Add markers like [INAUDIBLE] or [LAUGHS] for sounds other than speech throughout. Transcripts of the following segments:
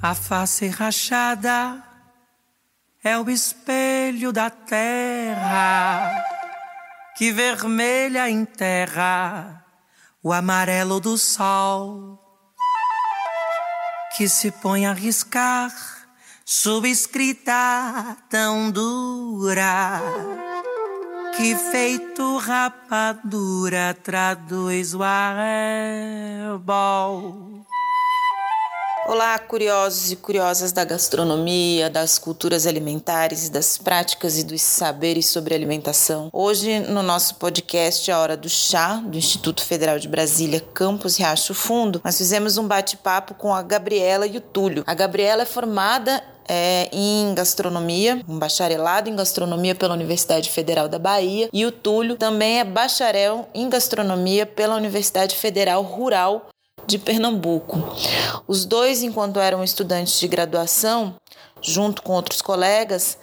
A face rachada é o espelho da terra que vermelha enterra o amarelo do sol que se põe a riscar subscrita tão dura que feito rapadura traduz o arrebol. Olá, curiosos e curiosas da gastronomia, das culturas alimentares, das práticas e dos saberes sobre alimentação. Hoje, no nosso podcast A Hora do Chá, do Instituto Federal de Brasília, Campus Riacho Fundo, nós fizemos um bate-papo com a Gabriela e o Túlio. A Gabriela é formada é, em gastronomia, um bacharelado em gastronomia pela Universidade Federal da Bahia, e o Túlio também é bacharel em gastronomia pela Universidade Federal Rural de Pernambuco. Os dois, enquanto eram estudantes de graduação, junto com outros colegas,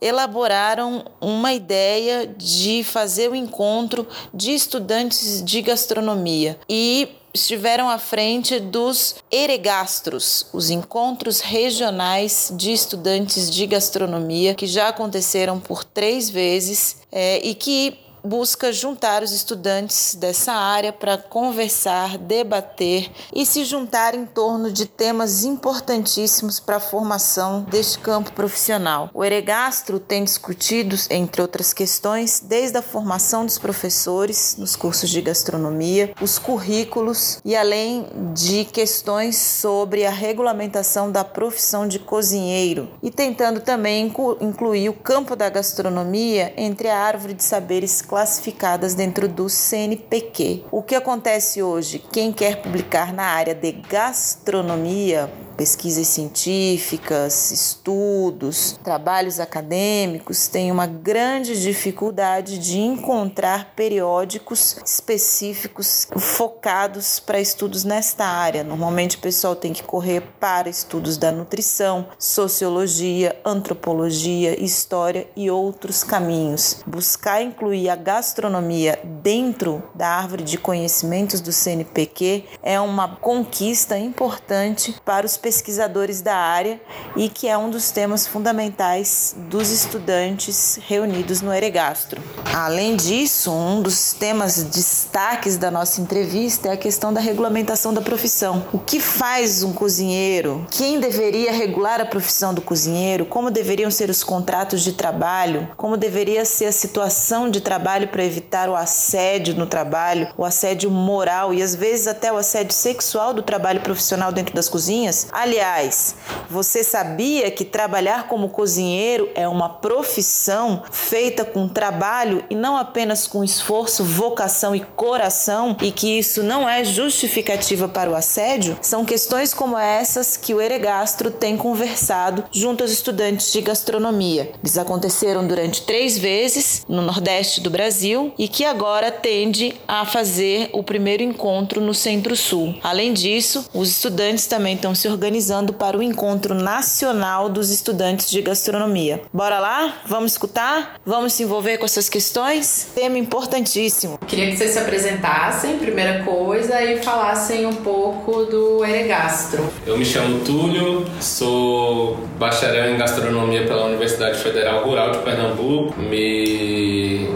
elaboraram uma ideia de fazer o encontro de estudantes de gastronomia e estiveram à frente dos Eregastros, os encontros regionais de estudantes de gastronomia, que já aconteceram por três vezes é, e que busca juntar os estudantes dessa área para conversar, debater e se juntar em torno de temas importantíssimos para a formação deste campo profissional. O Eregastro tem discutido, entre outras questões, desde a formação dos professores nos cursos de gastronomia, os currículos e além de questões sobre a regulamentação da profissão de cozinheiro e tentando também incluir o campo da gastronomia entre a árvore de saberes classificadas dentro do CNPq. O que acontece hoje? Quem quer publicar na área de gastronomia pesquisas científicas, estudos, trabalhos acadêmicos, tem uma grande dificuldade de encontrar periódicos específicos focados para estudos nesta área. Normalmente o pessoal tem que correr para estudos da nutrição, sociologia, antropologia, história e outros caminhos. Buscar incluir a gastronomia dentro da árvore de conhecimentos do CNPq é uma conquista importante para os pesquisadores da área e que é um dos temas fundamentais dos estudantes reunidos no Eregastro. Além disso, um dos temas destaques da nossa entrevista é a questão da regulamentação da profissão. O que faz um cozinheiro? Quem deveria regular a profissão do cozinheiro? Como deveriam ser os contratos de trabalho? Como deveria ser a situação de trabalho para evitar o assédio no trabalho, o assédio moral e às vezes até o assédio sexual do trabalho profissional dentro das cozinhas? Aliás, você sabia que trabalhar como cozinheiro é uma profissão feita com trabalho e não apenas com esforço, vocação e coração e que isso não é justificativa para o assédio? São questões como essas que o Eregastro tem conversado junto aos estudantes de gastronomia. Eles aconteceram durante três vezes no Nordeste do Brasil e que agora tende a fazer o primeiro encontro no Centro-Sul. Além disso, os estudantes também estão se organizando organizando para o Encontro Nacional dos Estudantes de Gastronomia. Bora lá? Vamos escutar? Vamos se envolver com essas questões? Tema importantíssimo. Queria que vocês se apresentassem, primeira coisa, e falassem um pouco do Eregastro. Eu me chamo Túlio, sou bacharel em gastronomia pela Universidade Federal Rural de Pernambuco. Me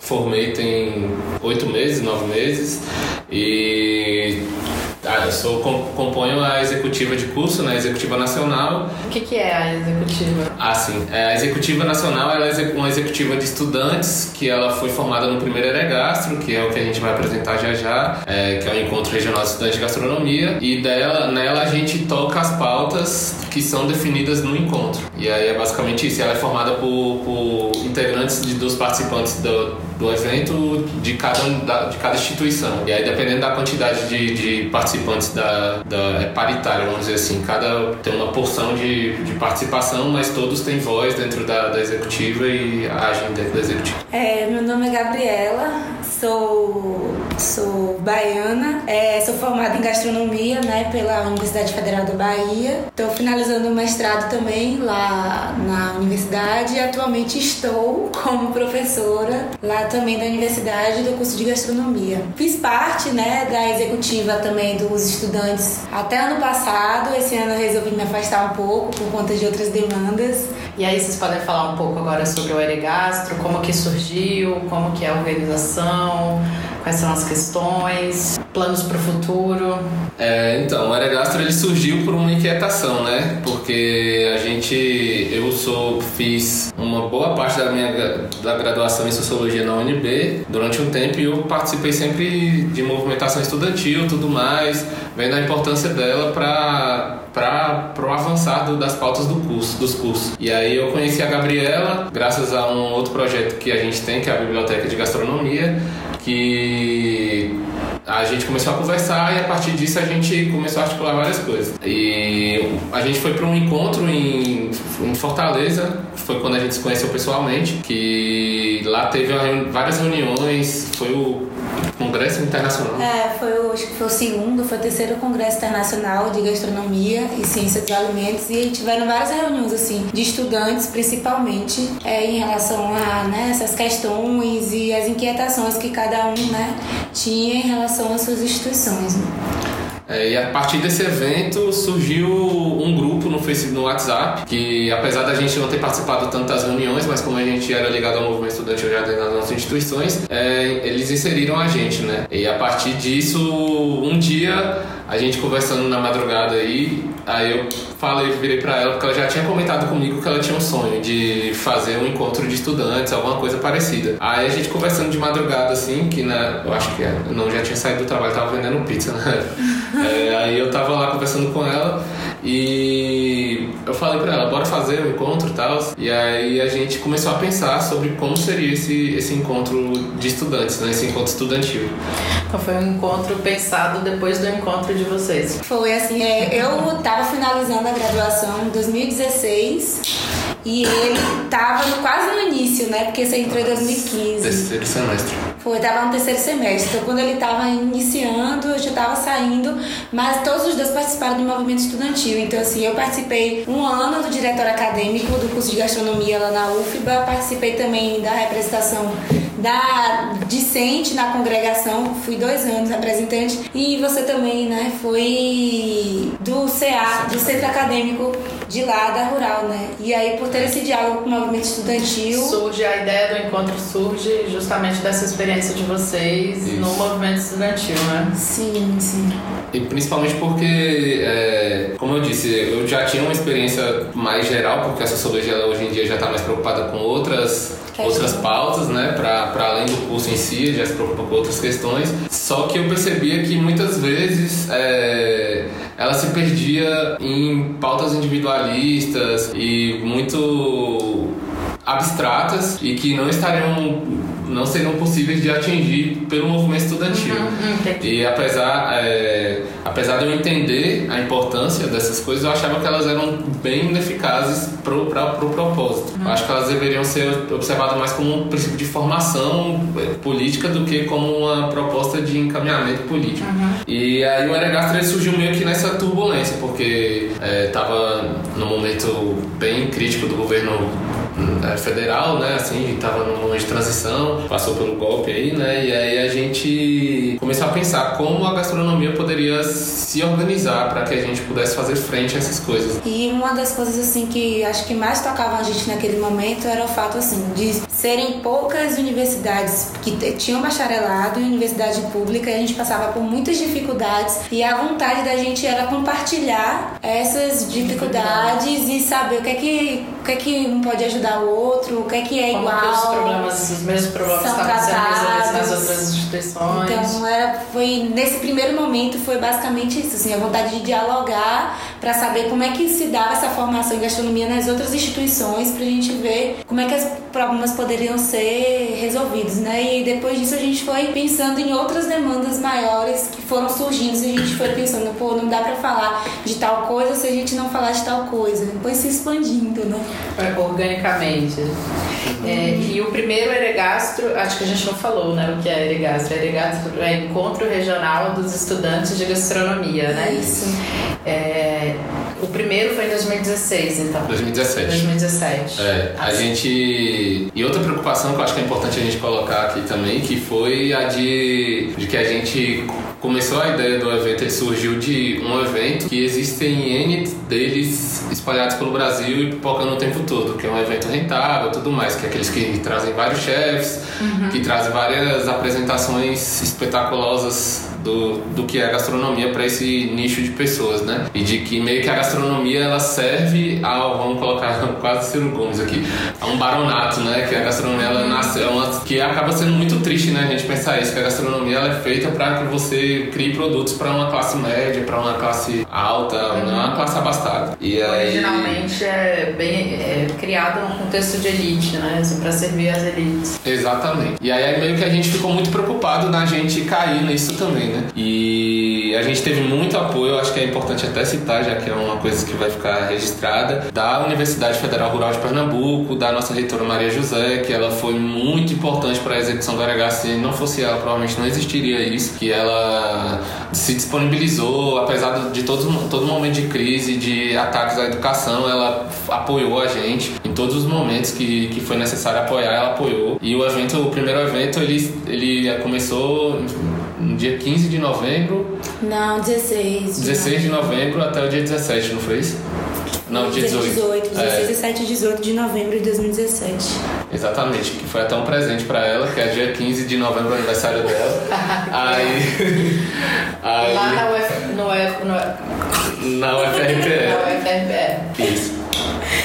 formei tem oito meses, nove meses e ah, eu sou, componho a executiva de curso, né? Executiva Nacional. O que, que é a executiva? Ah, sim. É, a Executiva Nacional ela é uma executiva de estudantes que ela foi formada no primeiro Eregastro, que é o que a gente vai apresentar já já, é, que é o Encontro Regional de Estudantes de Gastronomia. E dela, nela a gente toca as pautas que são definidas no encontro. E aí é basicamente isso. Ela é formada por, por integrantes de, dos participantes do, do evento de cada, de cada instituição. E aí, dependendo da quantidade de, de participantes da, da. É paritária, vamos dizer assim. Cada tem uma porção de, de participação, mas todos têm voz dentro da, da executiva e agem dentro da executiva. É, meu nome é Gabriela, sou Sou baiana, é, sou formada em gastronomia né, pela Universidade Federal da Bahia. Estou finalizando o mestrado também lá na universidade e atualmente estou como professora lá também da universidade do curso de gastronomia. Fiz parte né, da executiva também dos estudantes até ano passado. Esse ano eu resolvi me afastar um pouco por conta de outras demandas. E aí vocês podem falar um pouco agora sobre o Eregastro, como que surgiu, como que é a organização, quais são as questões, planos para o futuro. É, então, o Aregastro ele surgiu por uma inquietação, né? Porque a gente, eu sou, fiz uma boa parte da minha da graduação em sociologia na UNB durante um tempo e eu participei sempre de movimentação estudantil, tudo mais, vendo a importância dela para para o avançar das pautas do curso, dos cursos. E aí eu conheci a Gabriela graças a um outro projeto que a gente tem, que é a Biblioteca de Gastronomia, que a gente começou a conversar e a partir disso a gente começou a articular várias coisas. E a gente foi para um encontro em, em, Fortaleza, foi quando a gente se conheceu pessoalmente, que lá teve várias reuniões, foi o Congresso Internacional. É, foi o, acho que foi o segundo, foi o terceiro Congresso Internacional de Gastronomia e Ciência dos Alimentos e tiveram várias reuniões assim de estudantes, principalmente é, em relação a né, essas questões e as inquietações que cada um né, tinha em relação às suas instituições. Né? É, e a partir desse evento surgiu um grupo no Facebook, no WhatsApp, que apesar da gente não ter participado tanto das reuniões, mas como a gente era ligado ao movimento estudantil já dentro das nossas instituições, é, eles inseriram a gente, né? E a partir disso, um dia a gente conversando na madrugada aí, aí eu falei, virei para ela, porque ela já tinha comentado comigo que ela tinha um sonho de fazer um encontro de estudantes, alguma coisa parecida. Aí a gente conversando de madrugada assim, que na, eu acho que é, não já tinha saído do trabalho, tava vendendo pizza, né? [LAUGHS] É, aí eu tava lá conversando com ela e eu falei pra ela, bora fazer o um encontro e tal. E aí a gente começou a pensar sobre como seria esse, esse encontro de estudantes, né? Esse encontro estudantil. Então foi um encontro pensado depois do encontro de vocês? Foi assim, é, eu tava finalizando a graduação em 2016 e ele tava no, quase no início, né? Porque você entrou em 2015. Terceiro semestre. Foi, tava no terceiro semestre. Então quando ele tava iniciando, eu já tava saindo, mas todos os dois participaram do movimento estudantil. Então, assim, eu participei um ano do diretor acadêmico do curso de gastronomia lá na UFBA, participei também da representação da discente na congregação, fui dois anos representante, e você também, né, foi do CA, do Centro Acadêmico de lá da Rural, né? E aí, por ter esse diálogo com o movimento estudantil. Surge a ideia do encontro, surge justamente dessa experiência de vocês Isso. no movimento estudantil, né? Sim, sim. E principalmente porque, é, como eu disse, eu já tinha uma experiência mais geral, porque a sociologia hoje em dia já está mais preocupada com outras outras pautas, né, para além do curso em si, já se preocupa com outras questões. Só que eu percebia que muitas vezes é, ela se perdia em pautas individualistas e muito abstratas e que não estariam não seriam possíveis de atingir pelo movimento estudantil. Uhum, uhum. E apesar, é, apesar de eu entender a importância dessas coisas, eu achava que elas eram bem ineficazes para o pro propósito. Uhum. Acho que elas deveriam ser observadas mais como um princípio de formação é, política do que como uma proposta de encaminhamento político. Uhum. E aí o Eregastro surgiu meio que nessa turbulência, porque estava é, no momento bem crítico do governo é, federal, né? Assim, estava num momento de transição, passou pelo golpe aí, né? E aí a gente começou a pensar como a gastronomia poderia se organizar para que a gente pudesse fazer frente a essas coisas. E uma das coisas assim que acho que mais tocava a gente naquele momento era o fato assim de serem poucas universidades que tinham bacharelado universidade pública e a gente passava por muitas dificuldades e a vontade da gente era compartilhar essas dificuldades e saber o que é que o que é que um pode ajudar o outro, o que é que é Como igual. Que os problemas, os mesmos problemas são tratados nas outras instituições. Então era, foi nesse primeiro momento foi basicamente isso, assim, a vontade de dialogar para saber como é que se dava essa formação em gastronomia nas outras instituições, para a gente ver como é que os problemas poderiam ser resolvidos, né? E depois disso a gente foi pensando em outras demandas maiores que foram surgindo, e a gente foi pensando, pô, não dá para falar de tal coisa se a gente não falar de tal coisa. Depois se expandindo, né? Organicamente. É, e o primeiro Eregastro, acho que a gente não falou, né, o que é Eregastro. Eregastro é Encontro Regional dos Estudantes de Gastronomia, né? Isso. É, o primeiro foi em 2016, então. 2017. 2017. É, a gente. E outra preocupação que eu acho que é importante a gente colocar aqui também, que foi a de, de que a gente começou a ideia do evento, ele surgiu de um evento que existem N deles espalhados pelo Brasil e pipocando o tempo todo, que é um evento rentável tudo mais, que é aqueles que trazem vários chefs, que trazem várias apresentações espetaculosas do, do que é a gastronomia para esse nicho de pessoas, né? E de que meio que a gastronomia ela serve ao, vamos colocar [LAUGHS] quase Ciro Gomes aqui, a um baronato, né? Que a gastronomia ela nasce, é uma, que acaba sendo muito triste, né? A gente pensar isso, que a gastronomia ela é feita para que você crie produtos para uma classe média, para uma classe alta, não uma classe abastada. E aí, Originalmente é bem é, criado num contexto de elite, né? Assim, para servir as elites. Exatamente. E aí meio que a gente ficou muito preocupado na gente cair nisso também, né? E a gente teve muito apoio, acho que é importante até citar, já que é uma coisa que vai ficar registrada, da Universidade Federal Rural de Pernambuco, da nossa reitora Maria José, que ela foi muito importante para a execução do RH. Se não fosse ela, provavelmente não existiria isso, que ela se disponibilizou, apesar de todo, todo momento de crise, de ataques à educação, ela apoiou a gente em todos os momentos que, que foi necessário apoiar, ela apoiou. E o evento, o primeiro evento, ele, ele começou no dia 15 de novembro, Não, 16. 16 de novembro até o dia 17, não foi isso? Não, dia 18. 18, 16, É, 17 e 18 de novembro de 2017. exatamente, que foi até um presente pra ela, que é dia 15 de novembro, aniversário dela. [LAUGHS] aí. [LAUGHS] aí Lá na UF, no UF, no, na na UFRPE. UFRPE. Isso.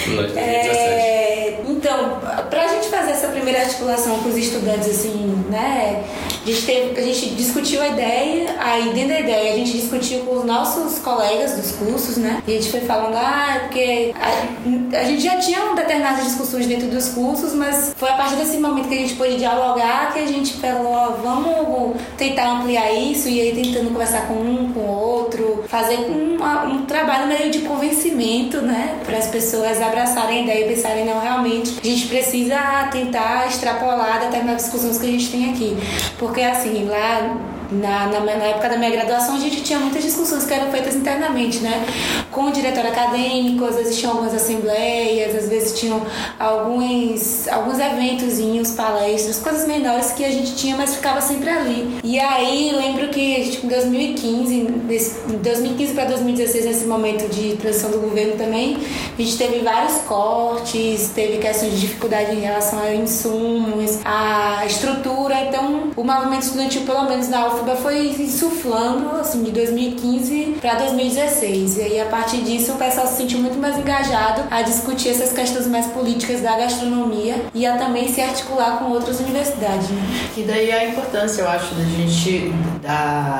No 2017. É, então, pra gente fazer essa primeira articulação com os estudantes, assim, né? A gente, teve, a gente discutiu a ideia, aí dentro da ideia a gente discutiu com os nossos colegas dos cursos, né? E a gente foi falando, ah, porque a, a gente já tinha determinadas discussões dentro dos cursos, mas foi a partir desse momento que a gente pôde dialogar que a gente falou, ó, vamos tentar ampliar isso e aí tentando conversar com um, com o outro, fazer um, um trabalho meio de convencimento, né? Para as pessoas abraçarem a ideia e pensarem, não, realmente, a gente precisa tentar extrapolar determinadas discussões que a gente tem aqui. Porque, assim, lá na, na, na época da minha graduação, a gente tinha muitas discussões que eram feitas internamente, né? Com o diretor acadêmico, às vezes tinham algumas assembleias, às vezes tinham alguns, alguns eventozinhos, palestras, coisas menores que a gente tinha, mas ficava sempre ali. E aí, lembro que tipo, em 2015, desse- em 2015 para 2016, nesse momento de transição do governo também, a gente teve vários cortes, teve questões de dificuldade em relação a insumos, a estrutura. Então, o movimento estudantil, pelo menos na UFBA, foi insuflando, assim, de 2015 para 2016. E aí, a partir disso, o pessoal se sentiu muito mais engajado a discutir essas questões mais políticas da gastronomia e a também se articular com outras universidades. Né? E daí a importância, eu acho, da gente, da,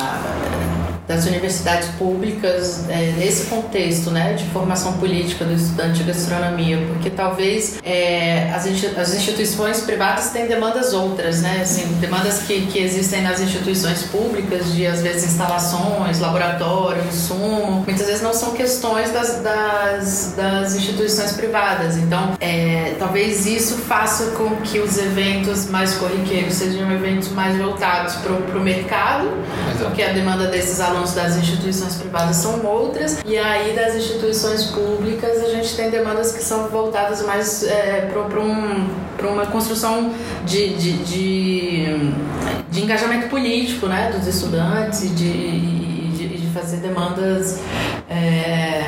das universidades públicas é, nesse contexto né, de formação política do estudante de gastronomia, porque talvez é, as, as instituições privadas têm demandas outras, né, assim, demandas que, que existem nas instituições públicas, de às vezes instalações, laboratório, insumo, muitas vezes não são questões das, das, das instituições privadas. Então, é, talvez isso faça com que os eventos mais corriqueiros sejam eventos mais voltados para o mercado, Exato. porque a demanda desses alunos das instituições privadas são outras, e aí das instituições públicas a gente tem demandas que são voltadas mais é, para um, uma construção de, de, de, de engajamento político né, dos estudantes e de, de, de fazer demandas. é,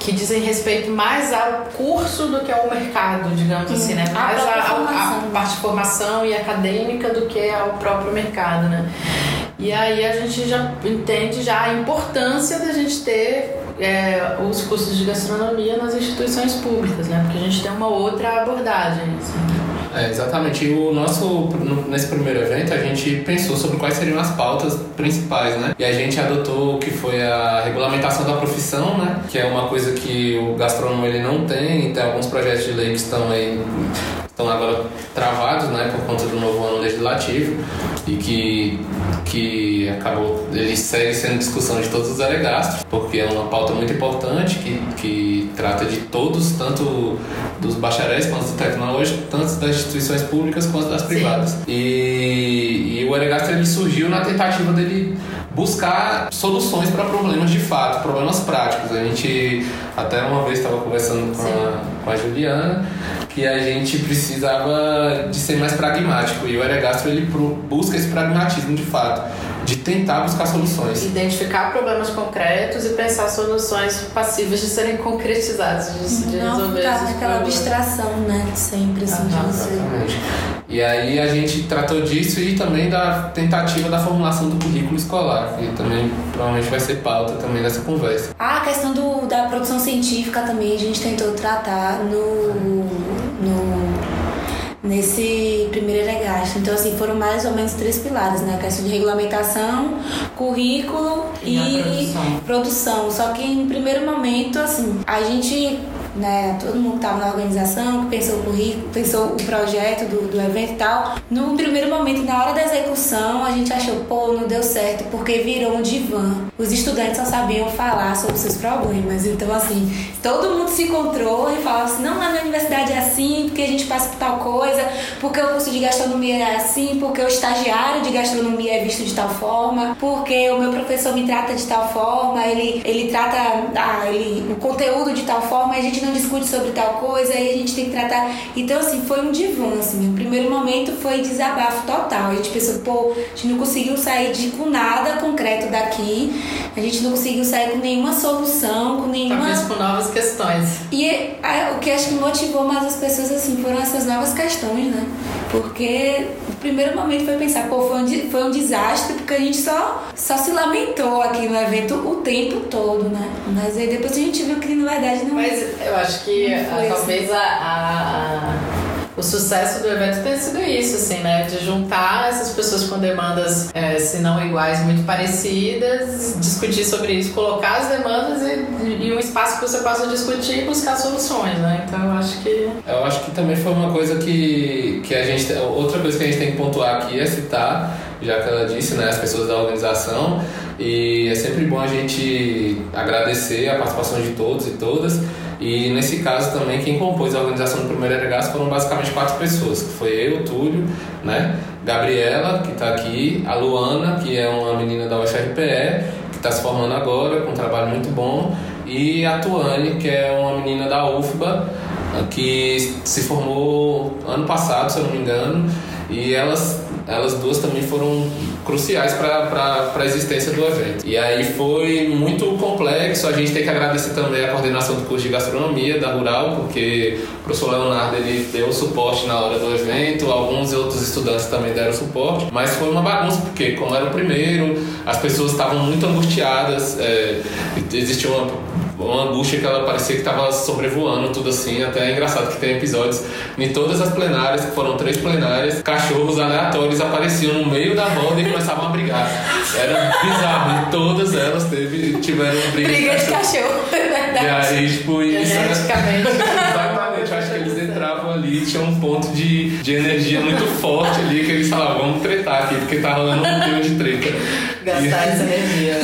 que dizem respeito mais ao curso do que ao mercado, digamos assim, né? Mais própria a, a- a formação. parte de formação e acadêmica do que ao próprio mercado, né? E aí a gente já entende já a importância da gente ter é, os cursos de gastronomia nas instituições públicas, né? Porque a gente tem uma outra abordagem. assim. É, exatamente. E o nosso, nesse primeiro evento, a gente pensou sobre quais seriam as pautas principais, né? E a gente adotou o que foi a regulamentação da profissão, né? Que é uma coisa que o gastrônomo ele não tem, tem alguns projetos de lei que estão aí estão agora travados, né, por conta do novo ano legislativo e que que acabou ele segue sendo discussão de todos os alegastros, porque é uma pauta muito importante que, que trata de todos, tanto dos bacharéis quanto dos tecnológicos, tanto das instituições públicas quanto das privadas. E, e o alegastro ele surgiu na tentativa dele buscar soluções para problemas de fato, problemas práticos. A gente até uma vez estava conversando com a, com a Juliana que a gente precisava de ser mais pragmático e o Eregastro ele busca esse pragmatismo de fato de tentar buscar soluções. Identificar problemas concretos e pensar soluções passíveis de serem concretizadas, de, de Não resolver ficar naquela problemas. abstração, né? Sempre assim, de você. Exatamente. E aí a gente tratou disso e também da tentativa da formulação do currículo escolar, que também provavelmente vai ser pauta também dessa conversa. Ah, a questão do, da produção científica também a gente tentou tratar no, no nesse primeiro elegastro. Então, assim, foram mais ou menos três pilares, né? A questão de regulamentação, currículo E e, produção. produção. Só que em primeiro momento, assim, a gente, né, todo mundo que estava na organização, que pensou o currículo, pensou o projeto do, do evento e tal. No primeiro momento, na hora da execução, a gente achou, pô, não deu certo, porque virou um divã. Os estudantes só sabiam falar sobre seus problemas. Então, assim, todo mundo se encontrou e falava assim, não, lá na universidade é assim, porque a gente passa por tal coisa, porque o curso de gastronomia é assim, porque o estagiário de gastronomia é visto de tal forma, porque o meu professor me trata de tal forma, ele, ele trata ah, ele, o conteúdo de tal forma, a gente não discute sobre tal coisa, aí a gente tem que tratar. Então, assim, foi um divã, assim. O primeiro momento foi desabafo total. A gente pensou, pô, a gente não conseguiu sair de, com nada concreto daqui, a gente não conseguiu sair com nenhuma solução, com nenhuma. Talvez com novas questões. E a- o que acho que motivou mais as pessoas assim foram essas novas questões, né? Porque primeiro momento foi pensar, pô, foi um, foi um desastre, porque a gente só, só se lamentou aqui no evento o tempo todo, né? Mas aí depois a gente viu que na verdade não Mas eu acho que foi ah, talvez a, a- a- o sucesso do evento tenha sido isso, assim, né? De juntar essas pessoas com demandas, eh, se não iguais, muito parecidas, discutir sobre isso, colocar as demandas e, e um espaço que você possa discutir e buscar soluções, né? Então eu acho que. Eu acho que também foi uma coisa que, que a gente. Outra coisa que a gente tem que pontuar aqui é citar, já que ela disse, né, as pessoas da organização. E é sempre bom a gente agradecer a participação de todos e todas. E nesse caso também, quem compôs a organização do primeiro Eregaço foram basicamente quatro pessoas, que foi eu, Túlio, né? Gabriela, que está aqui, a Luana, que é uma menina da UFRPE, que está se formando agora, com um trabalho muito bom, e a Tuane, que é uma menina da UFBA, que se formou ano passado, se eu não me engano, e elas, elas duas também foram cruciais para a existência do evento. E aí foi muito complexo, a gente tem que agradecer também a coordenação do curso de gastronomia da Rural, porque o professor Leonardo ele deu suporte na hora do evento, alguns outros estudantes também deram suporte, mas foi uma bagunça, porque como era o primeiro, as pessoas estavam muito angustiadas, é, existia uma uma angústia que ela parecia que estava sobrevoando tudo assim. Até é engraçado que tem episódios em todas as plenárias, que foram três plenárias, cachorros aleatórios apareciam no meio da roda e começavam a brigar. Era bizarro. Em todas elas teve, tiveram briga, briga de cachorro, é E verdade. aí, tipo, isso era. Geneticamente. Exatamente, acho que eles entravam ali, tinha um ponto de, de energia muito forte ali, que eles falavam, vamos tretar aqui, porque tá rolando um pouquinho de treta. Gastar essa energia.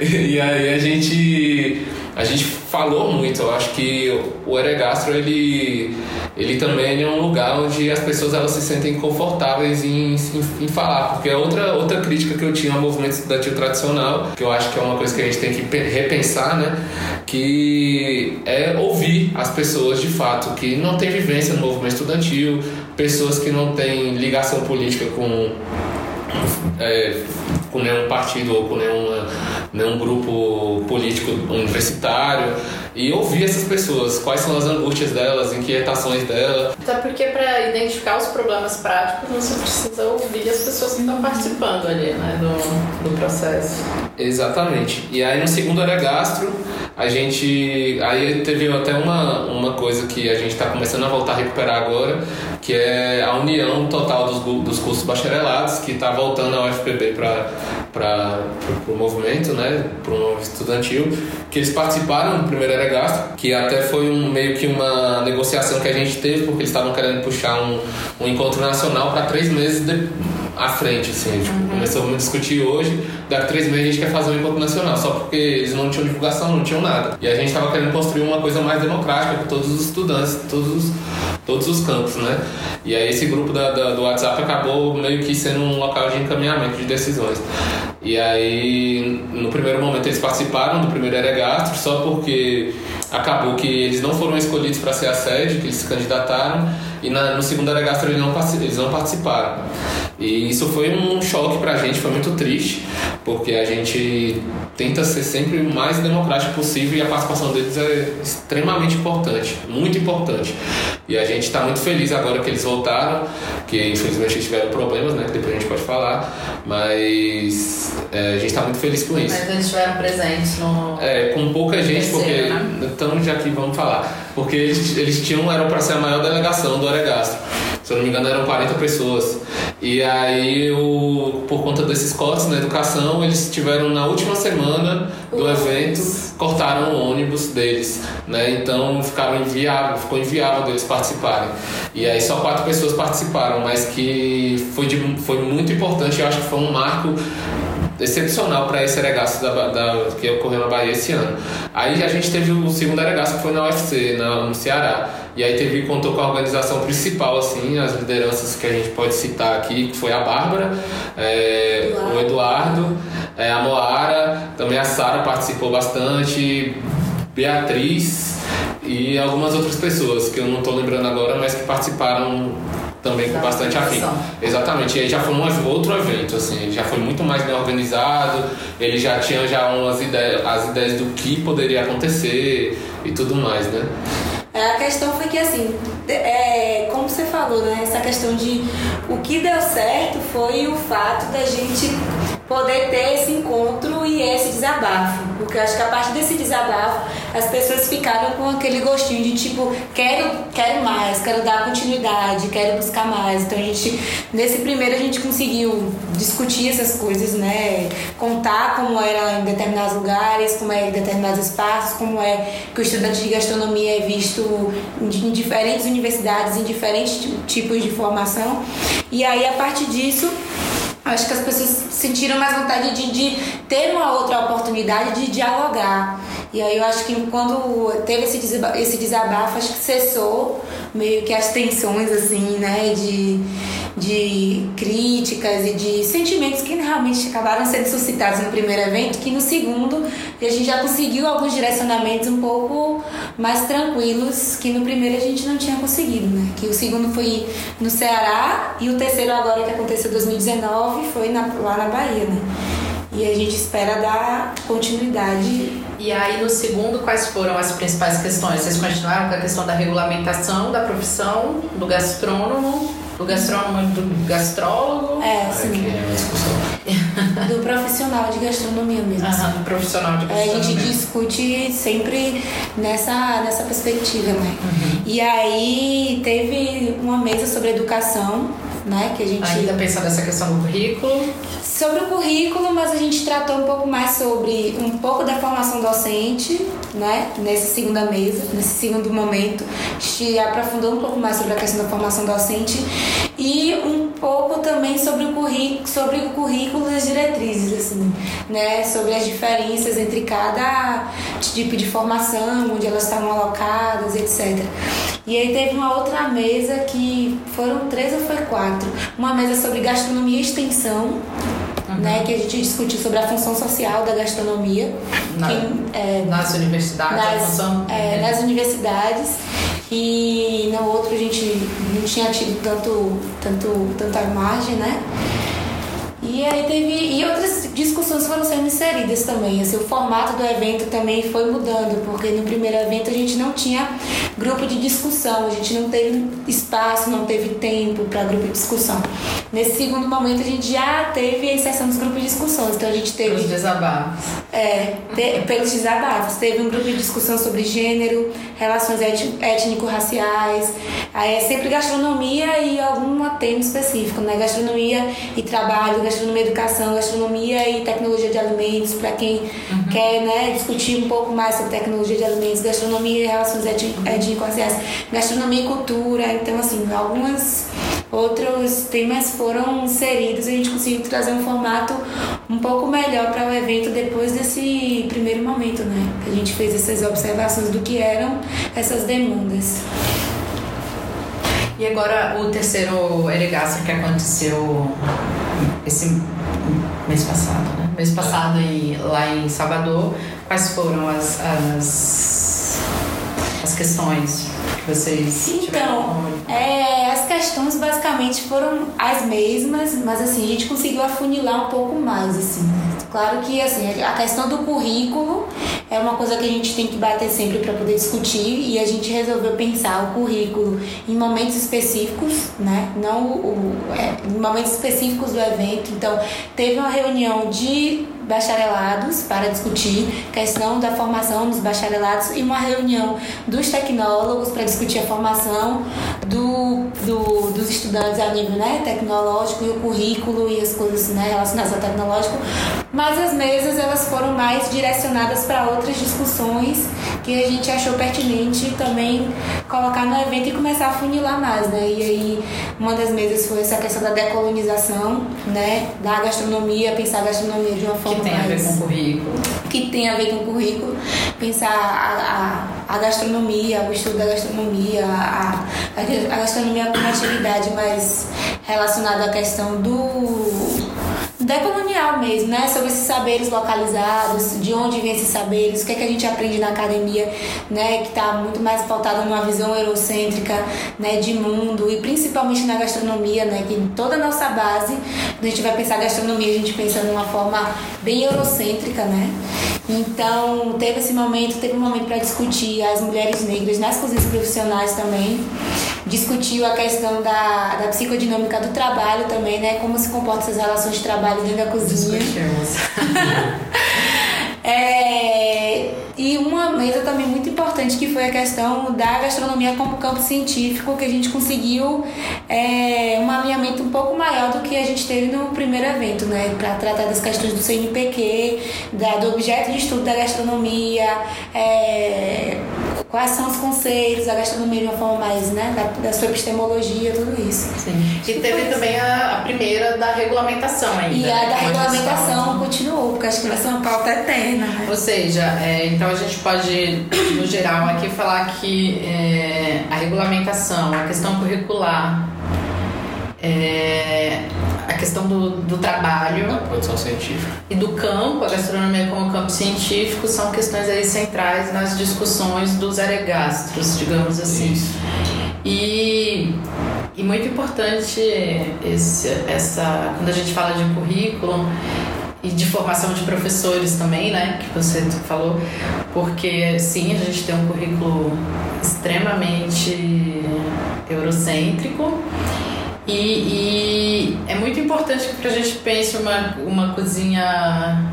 [LAUGHS] e aí a gente a gente falou muito eu acho que o Eregastro ele ele também é um lugar onde as pessoas elas se sentem confortáveis em, em, em falar porque é outra outra crítica que eu tinha ao movimento estudantil tradicional que eu acho que é uma coisa que a gente tem que pe- repensar né? Que é ouvir as pessoas de fato que não tem vivência no movimento estudantil pessoas que não têm ligação política com é, com nenhum partido ou com nenhuma, nenhum grupo político universitário e ouvir essas pessoas, quais são as angústias delas, inquietações delas. Até porque para identificar os problemas práticos você precisa ouvir as pessoas que estão participando ali, né, do, do processo. Exatamente. E aí no segundo era gastro, a gente. Aí teve até uma, uma coisa que a gente está começando a voltar a recuperar agora, que é a união total dos, dos cursos bacharelados, que está voltando a UFPB para o movimento, né, para o movimento estudantil, que eles participaram do primeiro Eregasto, que até foi um, meio que uma negociação que a gente teve, porque eles estavam querendo puxar um, um encontro nacional para três meses de, à frente, assim, tipo, uhum. começamos a discutir hoje, daqui três meses a gente quer fazer um encontro nacional, só porque eles não tinham divulgação, não tinham nada. E a gente estava querendo construir uma coisa mais democrática para todos os estudantes, todos os, todos os campos, né? E aí esse grupo da, da, do WhatsApp acabou meio que sendo um local de encaminhamento de decisões. E aí, no primeiro momento, eles participaram do primeiro Eregastro, só porque acabou que eles não foram escolhidos para ser a sede, que eles se candidataram, e na, no segundo Eregastro eles não, eles não participaram. E isso foi um choque para a gente, foi muito triste, porque a gente tenta ser sempre o mais democrático possível e a participação deles é extremamente importante, muito importante. E a gente está muito feliz agora que eles voltaram, que infelizmente tiveram problemas, né, que depois a gente pode falar, mas é, a gente está muito feliz com isso. Mas eles estiveram presentes no. É, com pouca gente, porque. Né? Então, já que vamos falar. Porque eles, eles tinham, eram para ser a maior delegação do Oregastro. Se eu não me engano, eram 40 pessoas. E aí, o, por conta desses cortes na educação, eles tiveram na última semana do evento, cortaram o ônibus deles. Né? Então, ficaram inviável, ficou inviável deles participarem. E aí, só quatro pessoas participaram, mas que foi, de, foi muito importante. Eu acho que foi um marco excepcional para esse Eregaço da, da, que ocorreu na Bahia esse ano. Aí a gente teve o segundo Eregaço que foi na UFC, na, no Ceará. E aí teve, contou com a organização principal, assim, as lideranças que a gente pode citar aqui, que foi a Bárbara, é, o Eduardo, é, a Moara, também a Sara participou bastante, Beatriz e algumas outras pessoas que eu não estou lembrando agora, mas que participaram também com bastante afim. Exatamente. E aí já foi um outro evento, assim, já foi muito mais bem organizado, ele já tinha já umas ideias, as ideias do que poderia acontecer e tudo mais, né? É, a questão foi que assim, é, como você falou, né? Essa questão de o que deu certo foi o fato da gente poder ter esse encontro e esse desabafo. Porque eu acho que a partir desse desabafo as pessoas ficaram com aquele gostinho de tipo, quero, quero mais, quero dar continuidade, quero buscar mais. Então a gente, nesse primeiro a gente conseguiu discutir essas coisas, né? Contar como era em determinados lugares, como é em determinados espaços, como é que o estudante de gastronomia é visto em diferentes universidades, em diferentes tipos de formação. E aí a partir disso acho que as pessoas sentiram mais vontade de, de, ter uma outra oportunidade de dialogar. E aí eu acho que quando teve esse desabafo, esse desabafo acho que cessou meio que as tensões, assim, né, de, de críticas e de sentimentos que realmente acabaram sendo suscitados no primeiro evento, que no segundo a gente já conseguiu alguns direcionamentos um pouco mais tranquilos, que no primeiro a gente não tinha conseguido, né, que o segundo foi no Ceará e o terceiro agora que aconteceu em 2019 foi na, lá na Bahia, né. E a gente espera dar continuidade e aí, no segundo, quais foram as principais questões? Vocês continuaram com a questão da regulamentação da profissão, do gastrônomo, do gastrônomo e do gastrólogo? É, sim. É [LAUGHS] do profissional de gastronomia mesmo. Aham, do profissional de gastronomia. É, a gente discute sempre nessa, nessa perspectiva, né? Uhum. E aí teve uma mesa sobre educação, né? Que a gente. Ainda pensando nessa questão do currículo sobre o currículo, mas a gente tratou um pouco mais sobre um pouco da formação docente, né? Nessa segunda mesa, nesse segundo momento, a gente aprofundou um pouco mais sobre a questão da formação docente e um pouco também sobre o currículo, sobre o currículo e as diretrizes, assim, né? Sobre as diferenças entre cada tipo de formação, onde elas estavam alocadas, etc. E aí teve uma outra mesa que foram três ou foi quatro, uma mesa sobre gastronomia e extensão uhum. né, que a gente discutiu sobre a função social da gastronomia. Na, é, nas universidades? Nas, função... é, nas universidades. E no outro a gente não tinha tido tanto, tanto, tanta margem, né? E aí teve. E outras discussões foram sendo inseridas também. Assim, o formato do evento também foi mudando, porque no primeiro evento a gente não tinha grupo de discussão, a gente não teve espaço, não teve tempo para grupo de discussão. Nesse segundo momento a gente já teve a inserção dos grupos de discussões, então a gente teve. Os desabafos. É, te, pelos desabafos. Teve um grupo de discussão sobre gênero, relações étnico-raciais, é sempre gastronomia e algum tema específico, né? Gastronomia e trabalho, gastronomia e educação, gastronomia e tecnologia de alimentos, para quem uhum. quer né, discutir um pouco mais sobre tecnologia de alimentos, gastronomia e relações étnico-raciais, gastronomia e cultura, então assim, algumas outros temas foram inseridos e a gente conseguiu trazer um formato um pouco melhor para o evento depois desse primeiro momento, né? A gente fez essas observações do que eram essas demandas. E agora o terceiro Eregaça que aconteceu esse mês passado, né? Mês passado em, lá em Salvador, quais foram as, as, as questões que vocês Então, é, as questões basicamente foram as mesmas, mas assim, a gente conseguiu afunilar um pouco mais, assim. Claro que assim, a questão do currículo é uma coisa que a gente tem que bater sempre para poder discutir e a gente resolveu pensar o currículo em momentos específicos, né? Não o, é, em momentos específicos do evento. Então, teve uma reunião de bacharelados para discutir questão da formação dos bacharelados e uma reunião dos tecnólogos para discutir a formação do, do, dos estudantes a nível né, tecnológico e o currículo e as coisas né, relacionadas ao tecnológico. Mas as mesas elas foram mais direcionadas para outras discussões que a gente achou pertinente também colocar no evento e começar a funilar mais, né? E aí uma das mesas foi essa questão da decolonização, né? Da gastronomia, pensar a gastronomia de uma forma que tem mais... a ver com o currículo. Que tem a ver com o currículo. Pensar a, a, a gastronomia, o estudo da gastronomia, a, a gastronomia como atividade mais relacionada à questão do decolonial mesmo, né? Sobre esses saberes localizados, de onde vêm esses saberes, o que é que a gente aprende na academia, né? Que está muito mais pautada numa visão eurocêntrica, né? De mundo e principalmente na gastronomia, né? Que toda a nossa base, quando a gente vai pensar gastronomia, a gente pensa numa forma bem eurocêntrica, né? Então, teve esse momento, teve um momento para discutir as mulheres negras nas cozinhas profissionais também. Discutiu a questão da, da psicodinâmica do trabalho também, né? Como se comportam essas relações de trabalho dentro da cozinha. [LAUGHS] É, e uma mesa também muito importante que foi a questão da gastronomia como campo científico, que a gente conseguiu é, um alinhamento um pouco maior do que a gente teve no primeiro evento, né? Para tratar das questões do CNPq, da, do objeto de estudo da gastronomia, é, quais são os conceitos da gastronomia de uma forma mais, né? Da, da sua epistemologia, tudo isso. Sim. E teve também a, a, primeira da regulamentação ainda. E a da regulamentação continuou, porque acho que vai ser uma pauta eterna. Né? Ou seja, é, então a gente pode, no geral, aqui falar que é, a regulamentação, a questão curricular, é, a questão do, do trabalho. Da produção científica. E do campo, a gastronomia como campo científico, são questões aí centrais nas discussões dos aregastros, digamos assim. Isso. E, e muito importante esse, essa, quando a gente fala de currículo e de formação de professores também, né, que você falou, porque sim, a gente tem um currículo extremamente eurocêntrico e, e é muito importante que a gente pense uma, uma cozinha,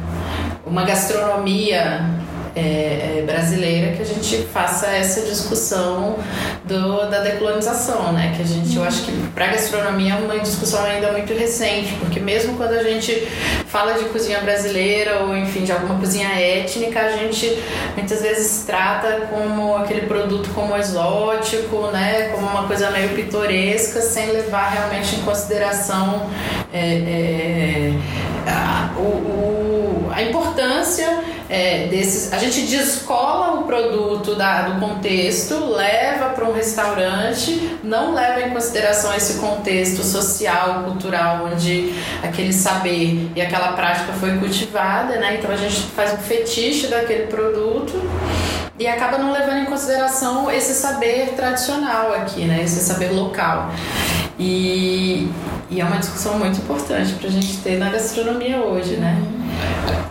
uma gastronomia é, é, brasileira que a gente faça essa discussão do, da decolonização, né? Que a gente, eu acho que para gastronomia é uma discussão ainda muito recente, porque mesmo quando a gente fala de cozinha brasileira ou enfim de alguma cozinha étnica, a gente muitas vezes trata como aquele produto como exótico, né? Como uma coisa meio pitoresca, sem levar realmente em consideração é, é a, o, o, a importância é, desses. A gente descola o produto da, do contexto, leva para um restaurante, não leva em consideração esse contexto social, cultural, onde aquele saber e aquela prática foi cultivada, né? Então a gente faz um fetiche daquele produto e acaba não levando em consideração esse saber tradicional aqui, né? Esse saber local. E, e é uma discussão muito importante para a gente ter na gastronomia hoje, né?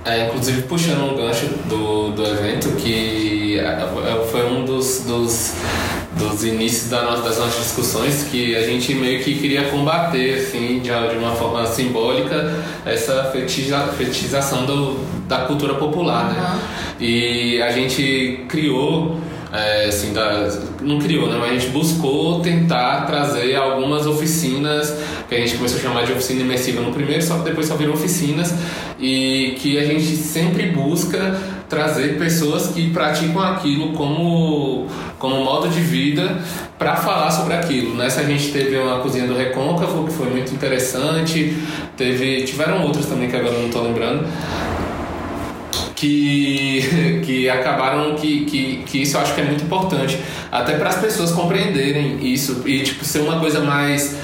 É, inclusive puxando um gancho do, do evento, que é, é, foi um dos, dos, dos inícios da nossa, das nossas discussões que a gente meio que queria combater, assim, de, de uma forma simbólica, essa fetiza, fetização do, da cultura popular, né? Uhum. E a gente criou é, assim, da, não criou, né? Mas a gente buscou tentar trazer algumas oficinas que a gente começou a chamar de oficina imersiva no primeiro, só que depois só virou oficinas e que a gente sempre busca trazer pessoas que praticam aquilo como, como modo de vida para falar sobre aquilo. Nessa a gente teve uma cozinha do Recôncavo que foi muito interessante, teve tiveram outras também que agora não estou lembrando que, [LAUGHS] que acabaram que, que, que isso eu acho que é muito importante até para as pessoas compreenderem isso e tipo ser uma coisa mais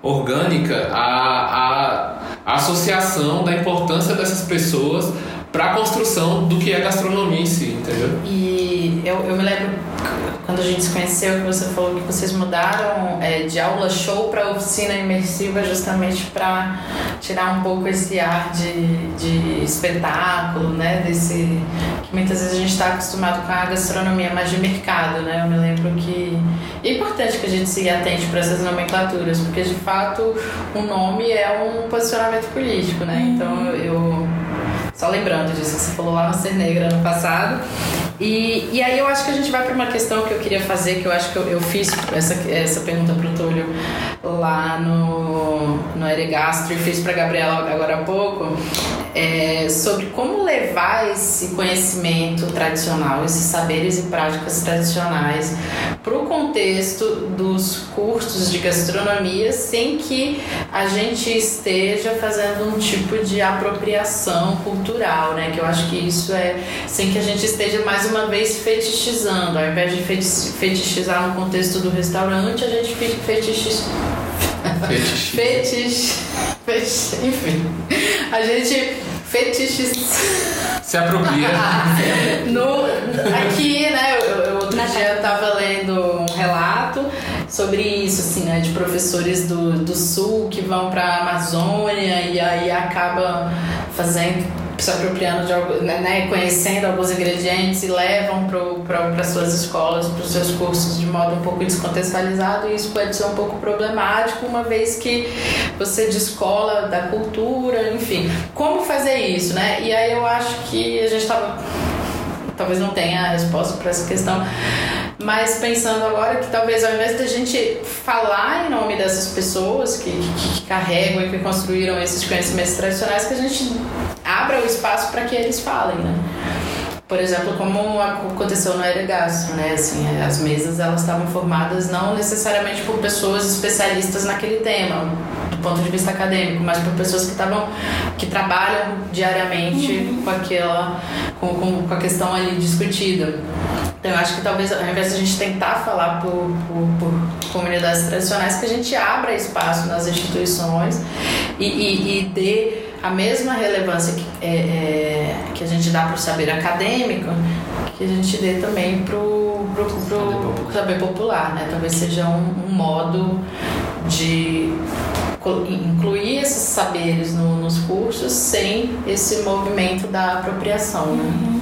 orgânica a, a associação da importância dessas pessoas para a construção do que é gastronomia em si, entendeu? E eu, eu me lembro quando a gente se conheceu que você falou que vocês mudaram é, de aula show para oficina imersiva justamente para tirar um pouco esse ar de, de espetáculo, né? Desse que muitas vezes a gente está acostumado com a gastronomia mais de mercado, né? Eu me lembro que é importante que a gente se atente para essas nomenclaturas, porque de fato o nome é um posicionamento político, né? Então eu só lembrando disso que você falou lá no Ser Negra ano passado. E, e aí eu acho que a gente vai para uma questão que eu queria fazer, que eu acho que eu, eu fiz essa, essa pergunta para o Túlio lá no, no Eregastro e fiz para Gabriela agora há pouco, é, sobre como levar esse conhecimento tradicional, esses saberes e práticas tradicionais para o contexto dos cursos de gastronomia sem que a gente esteja fazendo um tipo de apropriação cultural, né? Que eu acho que isso é sem que a gente esteja mais uma vez fetichizando, ao invés de fetichizar no contexto do restaurante, a gente fica fetichiz... Fetiche. fetiche, fetiche, enfim, a gente fetichiz Se apropria. [LAUGHS] no, aqui, né, eu, eu outro dia eu tava lendo um relato sobre isso, assim, né, de professores do, do sul que vão pra Amazônia e aí acabam fazendo se apropriando de algo, né, né, conhecendo alguns ingredientes e levam para suas escolas, para os seus cursos de modo um pouco descontextualizado e isso pode ser um pouco problemático uma vez que você descola da cultura, enfim. Como fazer isso, né? E aí eu acho que a gente estava talvez não tenha a resposta para essa questão, mas pensando agora que talvez ao invés da gente falar em nome dessas pessoas que, que, que carregam e que construíram esses conhecimentos tradicionais, que a gente abra o espaço para que eles falem, né? Por exemplo, como aconteceu no Aerogastro, né? Assim, as mesas elas estavam formadas não necessariamente por pessoas especialistas naquele tema, ponto de vista acadêmico, mas por pessoas que estavam que trabalham diariamente uhum. com aquela com, com, com, a questão ali discutida. Então, eu acho que talvez ao invés de a gente tentar falar por, por, por comunidades tradicionais, que a gente abra espaço nas instituições e, e, e dê a mesma relevância que, é, é, que a gente dá para o saber acadêmico, que a gente dê também para o saber popular, né? Talvez seja um, um modo de incluir esses saberes no, nos cursos sem esse movimento da apropriação, né? Uhum.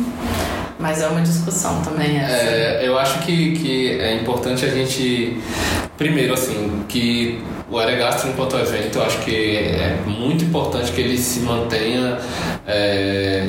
Mas é uma discussão também essa. É, eu acho que, que é importante a gente, primeiro assim, que o Aregastro enquanto evento, eu acho que é muito importante que ele se mantenha é,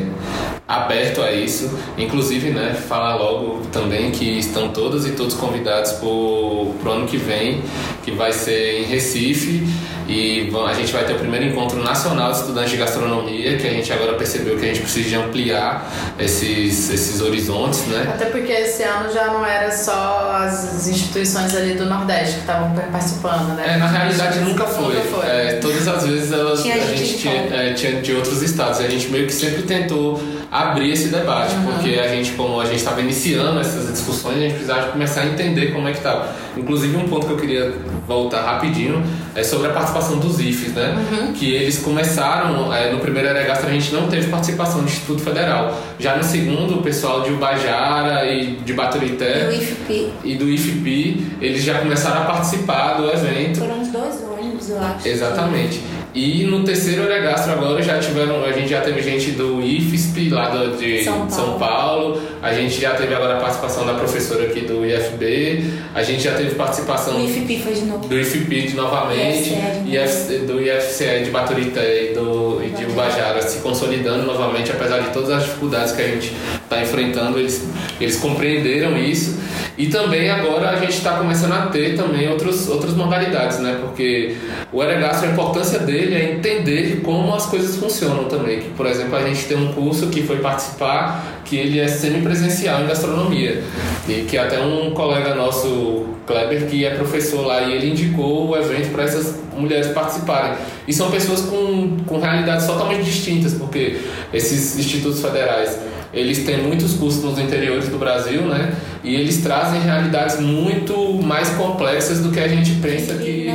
aberto a isso. Inclusive, né, falar logo também que estão todas e todos convidados para o ano que vem, que vai ser em Recife. E a gente vai ter o primeiro encontro nacional de estudantes de gastronomia, que a gente agora percebeu que a gente precisa ampliar esses, esses horizontes, né? Até porque esse ano já não era só as instituições ali do Nordeste que estavam participando, né? É, na realidade nunca foi. Nunca foi. É, todas as vezes elas, tinha a gente tinha, é, tinha de outros estados. E a gente meio que sempre tentou abrir esse debate, uhum. porque a gente, como a gente estava iniciando essas discussões, a gente precisava começar a entender como é que estava. Inclusive, um ponto que eu queria voltar rapidinho é sobre a participação dos IFES, né? Uhum. Que eles começaram, é, no primeiro Eregastro a gente não teve participação do Instituto Federal. Já no segundo, o pessoal de Ubajara e de Baturité e do IFP, e do IFP eles já começaram a participar do evento. Foram os dois ônibus, eu acho. Exatamente. E no terceiro Oregastro agora já tiveram, a gente já teve gente do IFSP, lá do, de São São Paulo. Paulo. A gente já teve agora a participação da professora aqui do IFB. A gente já teve participação O IFP foi de novo. do IFPID novamente, IFCE de IFC do IFCE de Baturité e, do, e de Ubajara se consolidando novamente, apesar de todas as dificuldades que a gente está enfrentando, eles, eles compreenderam isso. E também agora a gente está começando a ter também outros, outras modalidades, né? Porque o Eregastro, a importância dele é entender como as coisas funcionam também. Que, por exemplo, a gente tem um curso que foi participar que ele é semipresencial em gastronomia. E que até um colega nosso, Kleber, que é professor lá, e ele indicou o evento para essas mulheres participarem. E são pessoas com, com realidades totalmente distintas, porque esses institutos federais eles têm muitos cursos nos interiores do Brasil, né? E eles trazem realidades muito mais complexas do que a gente pensa que,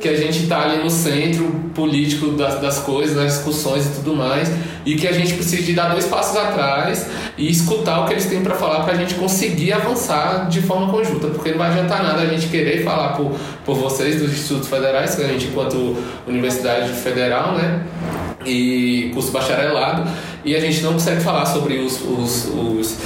que a gente está ali no centro político das, das coisas, das discussões e tudo mais, e que a gente precisa de dar dois passos atrás e escutar o que eles têm para falar para a gente conseguir avançar de forma conjunta, porque não vai adiantar nada a gente querer falar por, por vocês dos institutos federais, que a gente enquanto universidade federal, né? E curso bacharelado e a gente não consegue falar sobre os, os, os,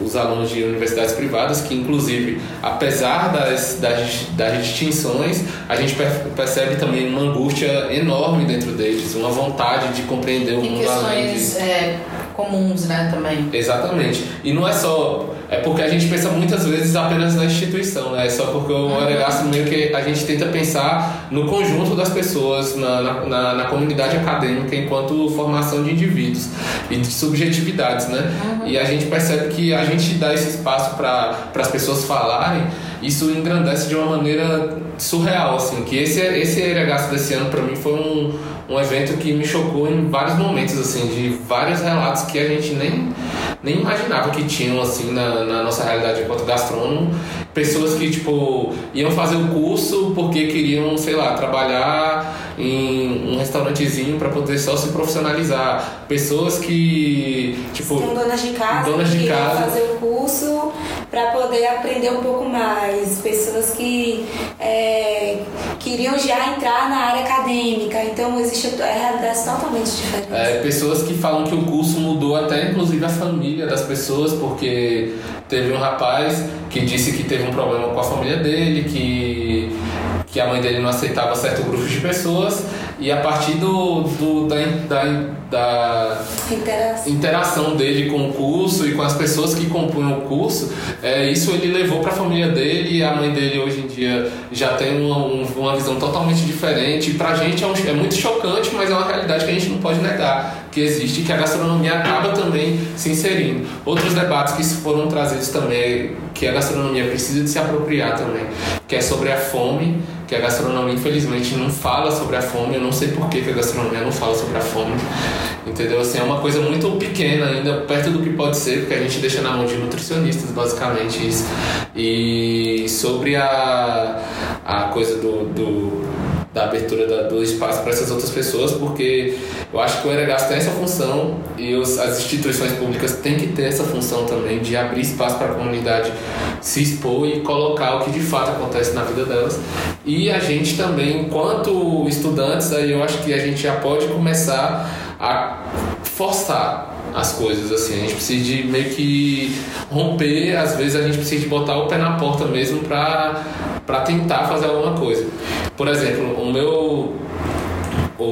os alunos de universidades privadas que inclusive apesar das, das, das distinções a gente per- percebe também uma angústia enorme dentro deles uma vontade de compreender o Tem mundo além de... é, comuns, né, também. Exatamente. E não é só. É porque a gente pensa muitas vezes apenas na instituição, né? É só porque o Oregastro meio que a gente tenta pensar no conjunto das pessoas, na, na, na- comunidade acadêmica, enquanto formação de indivíduos e de subjetividades, né? E a gente percebe que a gente dá esse espaço para as pessoas falarem, isso engrandece de uma maneira surreal, assim. Que esse, esse Oregastro desse ano, para mim, foi um, um evento que me chocou em vários momentos, assim, de vários relatos que a gente nem, nem imaginava que tinham, assim, na, na nossa realidade enquanto gastrônomo. Pessoas que, tipo, iam fazer o curso porque queriam, sei lá, trabalhar em um restaurantezinho para poder só se profissionalizar. Pessoas que, tipo... Tem donas de casa Donas de que casa. fazer o curso para poder aprender um pouco mais. Pessoas que é, queriam já entrar na área acadêmica. Então existe realidades totalmente diferentes. É, pessoas que falam que o curso mudou até inclusive a família das pessoas, porque teve um rapaz que disse que teve um problema com a família dele, que, que a mãe dele não aceitava certo grupo de pessoas, e a partir do, do da, da, da Interação. interação dele com o curso e com as pessoas que compunham o curso, é, isso ele levou para a família dele e a mãe dele hoje em dia já tem uma, um- uma visão totalmente diferente. Para a gente é, um- é muito chocante, mas é uma realidade que a gente não pode negar que existe que a gastronomia acaba também se inserindo. Outros debates que foram trazidos também, que a gastronomia precisa de se apropriar também, que é sobre a fome, que a gastronomia infelizmente não fala sobre a fome, eu não sei por que a gastronomia não fala sobre a fome, entendeu? Assim, é uma coisa muito pequena ainda, perto do que pode ser, porque a gente deixa na mão de nutricionistas, basicamente isso. E sobre a, a coisa do, do da abertura da- do espaço para essas outras pessoas, porque eu acho que o Eregas tem essa função e os- as instituições públicas têm que ter essa função também de abrir espaço para a comunidade se expor e colocar o que de fato acontece na vida delas. E a gente também, enquanto estudantes, aí eu acho que a gente já pode começar a forçar as coisas assim, a gente precisa de meio que romper, às vezes a gente precisa de botar o pé na porta mesmo para para tentar fazer alguma coisa. Por exemplo, o meu o,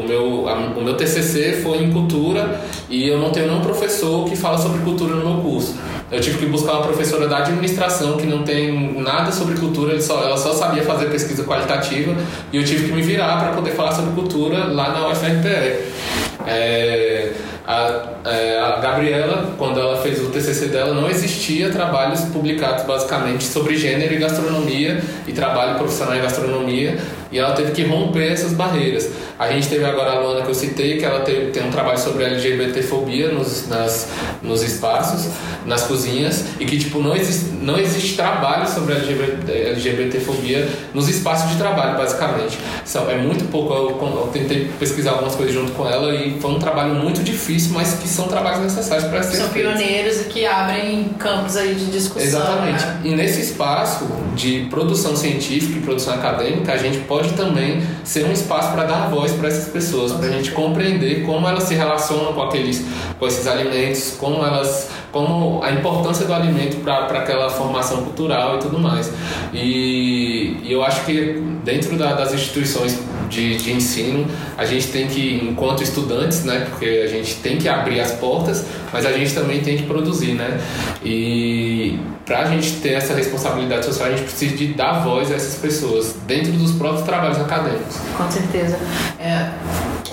o, meu, a- o meu TCC foi em cultura e eu não tenho nenhum professor que fala sobre cultura no meu curso. Eu tive que buscar uma professora da administração que não tem nada sobre cultura, só, ela só sabia fazer pesquisa qualitativa e eu tive que me virar para poder falar sobre cultura lá na UFRPE. É, a, é, a Gabriela, quando ela fez o TCC dela, não existia trabalhos publicados basicamente sobre gênero e gastronomia e trabalho profissional em gastronomia e ela teve que romper essas barreiras. A gente teve agora a Luana que eu citei, que ela teve, tem um trabalho sobre LGBTfobia nos, nas, nos espaços, nas cozinhas e que tipo não existe, não existe trabalho sobre LGBT, LGBTfobia nos espaços de trabalho basicamente. São, é muito pouco, eu, eu tentei pesquisar algumas coisas junto com ela e foi um trabalho muito difícil mas que são trabalhos necessários para ser São pioneiros e que abrem campos aí de discussão. Exatamente. né? E nesse espaço de produção científica e produção acadêmica, a gente pode também ser um espaço para dar voz para essas pessoas, para a gente compreender como elas se relacionam com aqueles, com esses alimentos, como elas, como a importância do alimento para aquela formação cultural e tudo mais. E, e eu acho que dentro da- das instituições de, de ensino, a gente tem que, enquanto estudantes, né, porque a gente tem que abrir as portas, mas a gente também tem que produzir, né? E para a gente ter essa responsabilidade social, a gente precisa de dar voz a essas pessoas dentro dos próprios trabalhos acadêmicos. Com certeza. É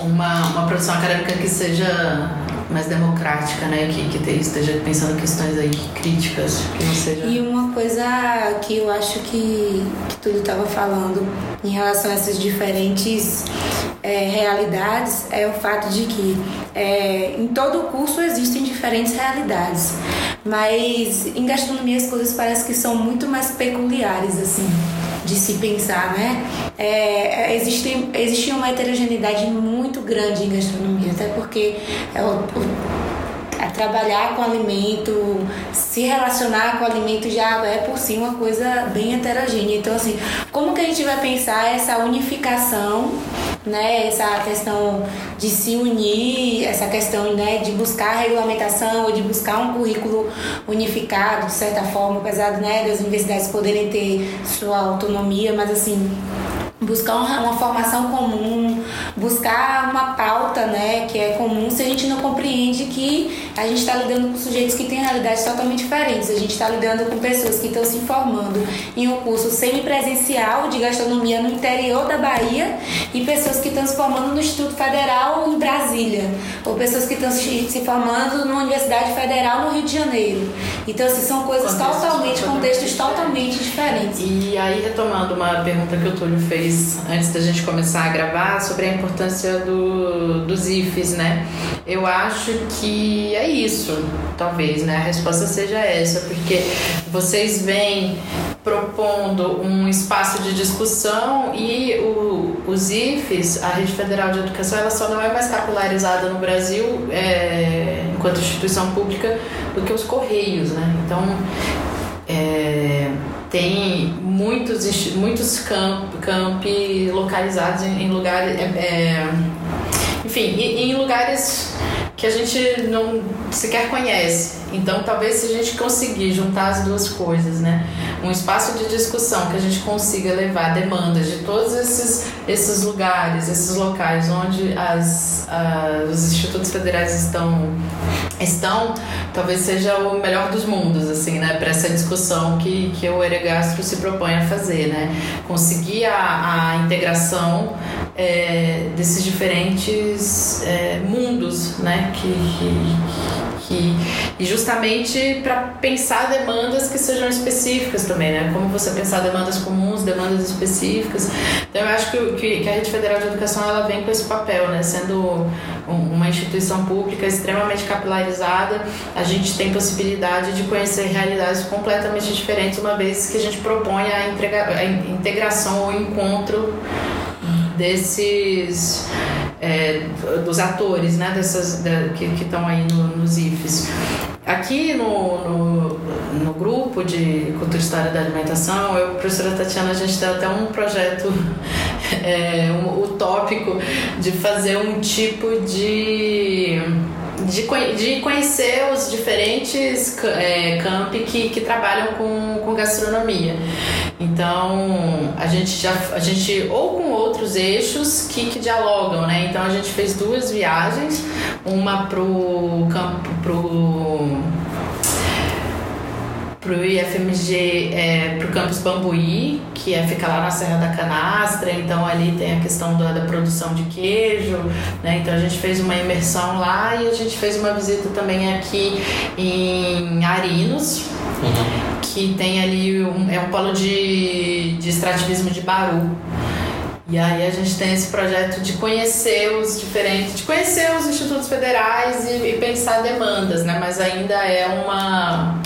uma, uma produção acadêmica que seja mais democrática, né? Que, que te- esteja pensando questões aí críticas, que não seja. E uma coisa que eu acho que, que tudo estava falando em relação a essas diferentes é, realidades é o fato de que é, em todo o curso existem diferentes realidades, mas em gastronomia as coisas parecem que são muito mais peculiares assim de se pensar, né? É, existe, existe uma heterogeneidade muito grande em gastronomia, até porque é o- o- a trabalhar com alimento, se relacionar com alimento já é por si uma coisa bem heterogênea. Então, assim, como que a gente vai pensar essa unificação, né? Essa questão de se unir, essa questão, né, de buscar regulamentação ou de buscar um currículo unificado, de certa forma, apesar, né, das universidades poderem ter sua autonomia, mas assim, buscar uma, uma formação comum, buscar uma pauta, né, que é comum, se a gente não compreende que a gente está lidando com sujeitos que têm realidades totalmente diferentes. A gente está lidando com pessoas que estão se formando em um curso semipresencial de gastronomia no interior da Bahia e pessoas que estão se formando no Instituto Federal em Brasília, ou pessoas que estão se formando numa Universidade Federal no Rio de Janeiro. Então, assim, são coisas Contextos totalmente, contextos totalmente diferentes. E aí, retomando uma pergunta que o Túlio fez antes da gente começar a gravar sobre a importância do, dos IFs, né? Eu acho que é isso, talvez, né? A resposta seja essa, porque vocês vêm propondo um espaço de discussão e o, os IFs, a Rede Federal de Educação, ela só não é mais capitalizada no Brasil é, enquanto instituição pública do que os Correios, né? Então, é, tem muitos, muitos camp, campi localizados em, em lugares. é, é, enfim, em lugares que a gente não sequer conhece. Então, talvez se a gente conseguir juntar as duas coisas, né? Um espaço de discussão que a gente consiga levar demandas de todos esses, esses lugares, esses locais onde as, os institutos federais estão, estão, talvez seja o melhor dos mundos, assim, né? Para essa discussão que, que o Eregastro se propõe a fazer, né? Conseguir a, a integração é, desses diferentes é, mundos, né? Que, que, que, e justamente para pensar demandas que sejam específicas também, né? Como você pensar demandas comuns, demandas específicas. Então eu acho que, que, que a Rede Federal de Educação ela vem com esse papel, né? Sendo um- uma instituição pública extremamente capilarizada, a gente tem possibilidade de conhecer realidades completamente diferentes, uma vez que a gente propõe a, entrega, a in- integração ou encontro desses é, dos atores, né, dessas da- que estão aí no- nos IFES. Aqui no, no, no grupo de Cultura e História da Alimentação, eu professora Tatiana, a gente tem até um projeto [LAUGHS] é, um, utópico de fazer um tipo de de, de conhecer os diferentes é, campi que, que trabalham com, com gastronomia. Então, a gente já a gente ou com outros eixos que, que dialogam, né? Então a gente fez duas viagens, uma pro campo pro pro IFMG, é, pro campus Bambuí, que é, fica lá na Serra da Canastra, então ali tem a questão da, da produção de queijo, né? Então a gente fez uma imersão lá e a gente fez uma visita também aqui em Arinos, que tem ali um, é um polo de, de extrativismo de Baru. E aí a gente tem esse projeto de conhecer os diferentes, de conhecer os institutos federais e, e pensar demandas, né? Mas ainda é uma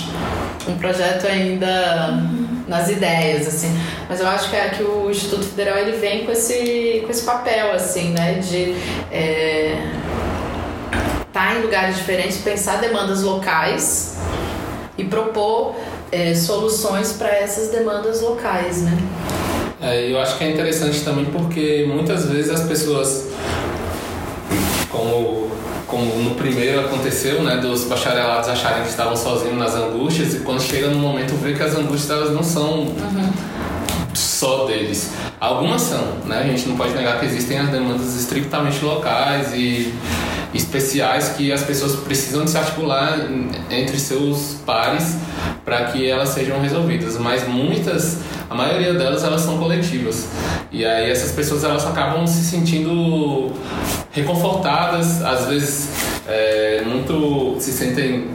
um projeto ainda nas ideias, assim. Mas eu acho que, é que o Instituto Federal ele vem com esse, com esse papel, assim, né? De é, tá em lugares diferentes, pensar demandas locais e propor é, soluções para essas demandas locais, né? É, eu acho que é interessante também porque muitas vezes as pessoas, como, como no primeiro aconteceu, né, dos bacharelados acharem que estavam sozinhos nas angústias e quando chega no momento vê que as angústias elas não são uhum. Só deles. Algumas são, né? A gente não pode negar que existem as demandas estritamente locais e especiais que as pessoas precisam se articular entre seus pares para que elas sejam resolvidas, mas muitas, a maioria delas elas são coletivas. E aí essas pessoas elas acabam se sentindo reconfortadas, às vezes é, muito se sentem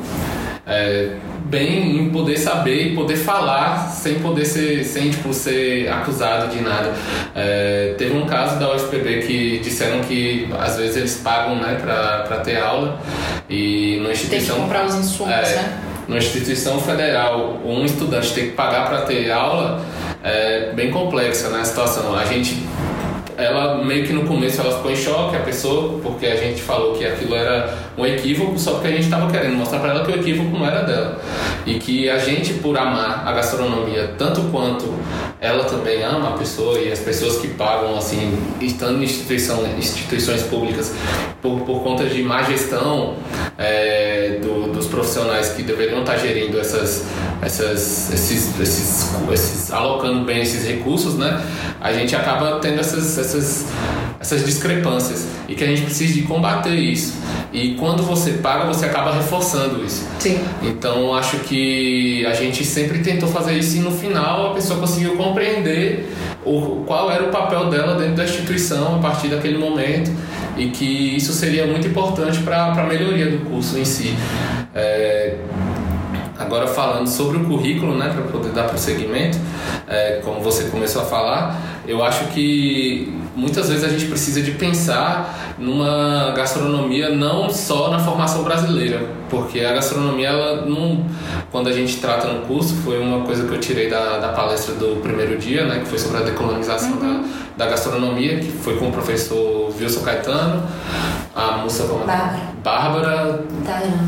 é, bem em poder saber e poder falar sem poder ser, sem tipo, ser acusado de nada. É, teve um caso da UFPB que disseram que às vezes eles pagam né, para ter aula e na instituição. Tem que comprar os insumos, é, né? Numa instituição federal, um estudante tem que pagar para ter aula é bem complexa né, a situação. A gente ela meio que no começo ela ficou em choque, a pessoa, porque a gente falou que aquilo era um equívoco, só porque a gente estava querendo mostrar para ela que o equívoco não era dela. E que a gente, por amar a gastronomia tanto quanto ela também ama a pessoa e as pessoas que pagam, assim, estando em instituição, instituições públicas por, por conta de má gestão é, do, dos profissionais que deveriam estar gerindo essas, essas, esses, esses, esses, alocando bem esses recursos, né? A gente acaba tendo essas essas, essas discrepâncias e que a gente precisa de combater isso. E quando você paga, você acaba reforçando isso. Sim. Então acho que a gente sempre tentou fazer isso e no final a pessoa conseguiu compreender o, qual era o papel dela dentro da instituição a partir daquele momento e que isso seria muito importante para a melhoria do curso em si. É, Agora falando sobre o currículo, né, para poder dar prosseguimento, é, como você começou a falar, eu acho que muitas vezes a gente precisa de pensar numa gastronomia não só na formação brasileira, porque a gastronomia, ela não, quando a gente trata no curso, foi uma coisa que eu tirei da, da palestra do primeiro dia, né, que foi sobre a decolonização uhum. da, da gastronomia, que foi com o professor Wilson Caetano, a moça como Bárbara, Bárbara Tairan.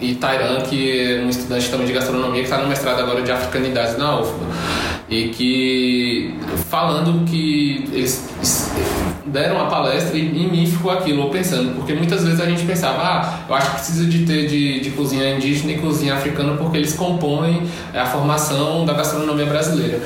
e Tairan, que é um estudante também de gastronomia que está no mestrado agora de africanidade na UFBA e que falando que eles deram a palestra e em mim ficou aquilo, pensando, porque muitas vezes a gente pensava, ah, eu acho que precisa de ter de, de cozinha indígena e cozinha africana porque eles compõem a formação da gastronomia brasileira.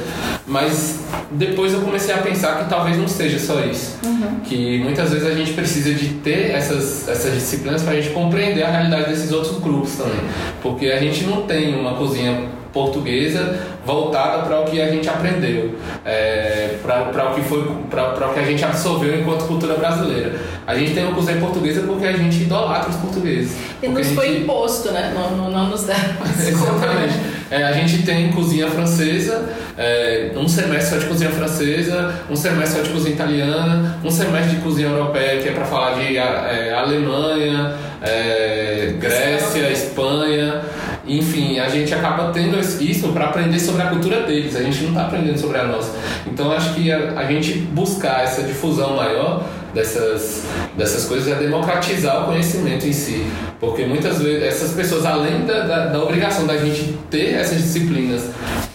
Mas depois eu comecei a pensar que talvez não seja só isso. Uhum. Que muitas vezes a gente precisa de ter essas, essas disciplinas para a gente compreender a realidade desses outros grupos também. Porque a gente não tem uma cozinha portuguesa voltada para o que a gente aprendeu, é, para o que foi, para o que a gente absorveu enquanto cultura brasileira. A gente tem uma cozinha portuguesa porque a gente idolatra os portugueses. E nos foi gente... imposto, né? Não, não, não nos deram. [LAUGHS] Exatamente. É, a gente tem cozinha francesa, é, um semestre só de cozinha francesa, um semestre só de cozinha italiana, um semestre de cozinha europeia que é para falar de é, Alemanha, é, Grécia, Espanha. Enfim, a gente acaba tendo isso para aprender sobre a cultura deles, a gente não está aprendendo sobre a nossa. Então acho que a, a gente buscar essa difusão maior dessas, dessas coisas é democratizar o conhecimento em si. Porque muitas vezes essas pessoas, além da, da, da, obrigação da gente ter essas disciplinas,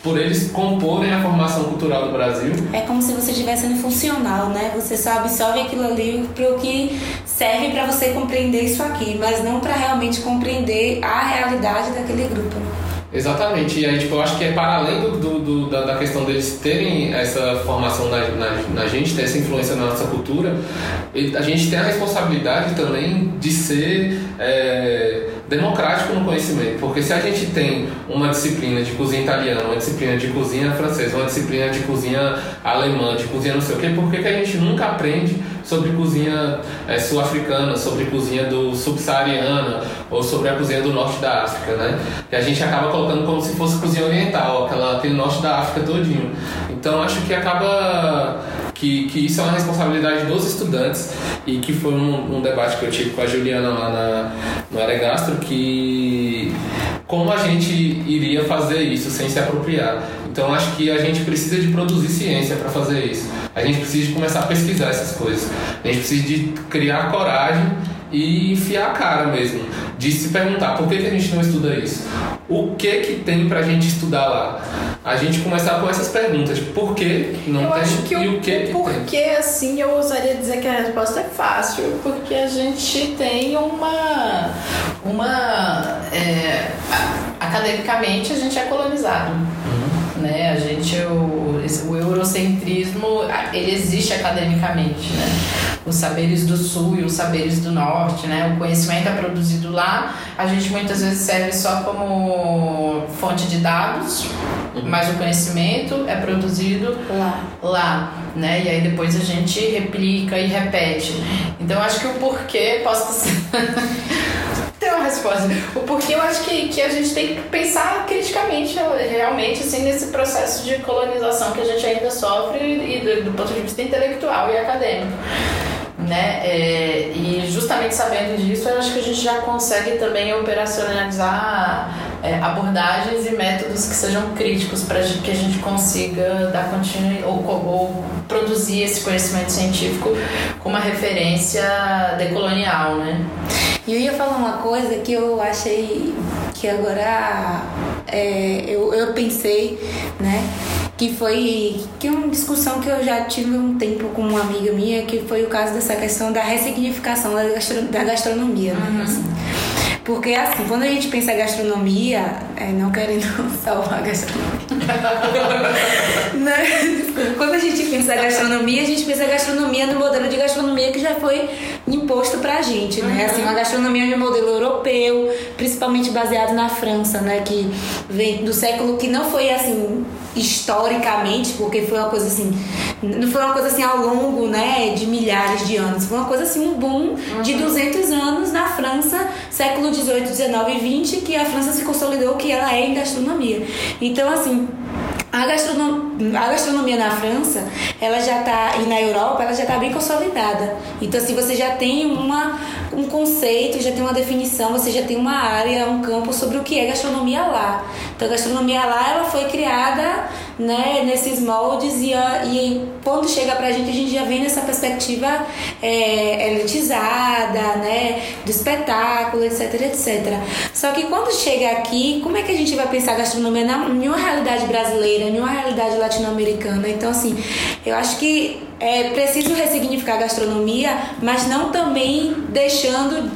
por eles comporem a formação cultural do Brasil. É como se você estivesse sendo funcional, né? Você só absorve aquilo ali para o que serve para você compreender isso aqui, mas não para realmente compreender a realidade daquele grupo. Exatamente, e aí tipo, eu acho que é para além do, do, do da, da, questão deles terem essa formação na, na, na, gente, ter essa influência na nossa cultura, a gente tem a responsabilidade também de ser é, democrático no conhecimento, porque se a gente tem uma disciplina de cozinha italiana, uma disciplina de cozinha francesa, uma disciplina de cozinha alemã, de cozinha não sei o quê, por que, que a gente nunca aprende sobre cozinha é, sul-africana, sobre cozinha do subsaariana ou sobre a cozinha do norte da África, né? Que a gente acaba colocando como se fosse cozinha oriental, aquela, aquele norte da África todinho. Então acho que acaba que, que isso é uma responsabilidade dos estudantes e que foi um, um debate que eu tive com a Juliana lá na, no Aregastro que como a gente iria fazer isso sem se apropriar. Então acho que a gente precisa de produzir ciência para fazer isso. A gente precisa de começar a pesquisar essas coisas. A gente precisa de criar coragem e enfiar a cara mesmo. De se perguntar por que, que a gente não estuda isso? O que que tem pra gente estudar lá? A gente começar com essas perguntas. Por que não eu tem acho que e o, o que que tem? porquê, assim, eu ousaria dizer que a resposta é fácil, porque a gente tem uma. uma é, academicamente, a gente é colonizado. Né? A gente, o, o eurocentrismo, ele existe academicamente, né? Os saberes do sul e os saberes do norte, né? O conhecimento é produzido lá, a gente muitas vezes serve só como fonte de dados, mas o conhecimento é produzido Lá. lá, né? E aí depois a gente replica e repete. Então acho que o porquê posso ser. Resposta. O porquê eu acho que, que a gente tem que pensar criticamente, realmente, assim, nesse processo de colonização que a gente ainda sofre e do, do ponto de vista intelectual e acadêmico. Né? É, e justamente sabendo disso, eu acho que a gente já consegue também operacionalizar é, abordagens e métodos que sejam críticos para que a gente consiga dar continuidade ou, ou produzir esse conhecimento científico com uma referência decolonial, né? E eu ia falar uma coisa que eu achei que agora é, eu, eu pensei, né? Que foi que é uma discussão que eu já tive um tempo com uma amiga minha, que foi o caso dessa questão da ressignificação da, gastro, da gastronomia, né? Assim. Porque assim, quando a gente pensa em gastronomia, é, não querendo [LAUGHS] salvar a gastronomia. [LAUGHS] Né? Quando a gente pensa em gastronomia, a gente pensa em gastronomia no modelo de gastronomia que já foi imposto pra gente, né? Assim, uma gastronomia de modelo europeu, principalmente baseado na França, né? Que vem do século que não foi assim historicamente, porque foi uma coisa assim, não foi uma coisa assim ao longo, né, de milhares de anos, foi uma coisa assim um boom de 200 anos na França, século 18, 19 e 20, que a França se consolidou que ela é em gastronomia. Então assim, a gastronomia, a gastronomia na França, ela já tá e na Europa, ela já tá bem consolidada. Então assim, você já tem uma um conceito, já tem uma definição, você já tem uma área, um campo sobre o que é gastronomia lá. Então a gastronomia lá, ela foi criada, né, nesses moldes e, e quando chega pra gente, a gente já vem nessa perspectiva é, elitizada, né, do espetáculo, etc, etc. Só que quando chega aqui, como é que a gente vai pensar gastronomia na, em uma realidade brasileira, em uma realidade latino-americana? Então, assim, eu acho que é preciso ressignificar a gastronomia, mas não também deixando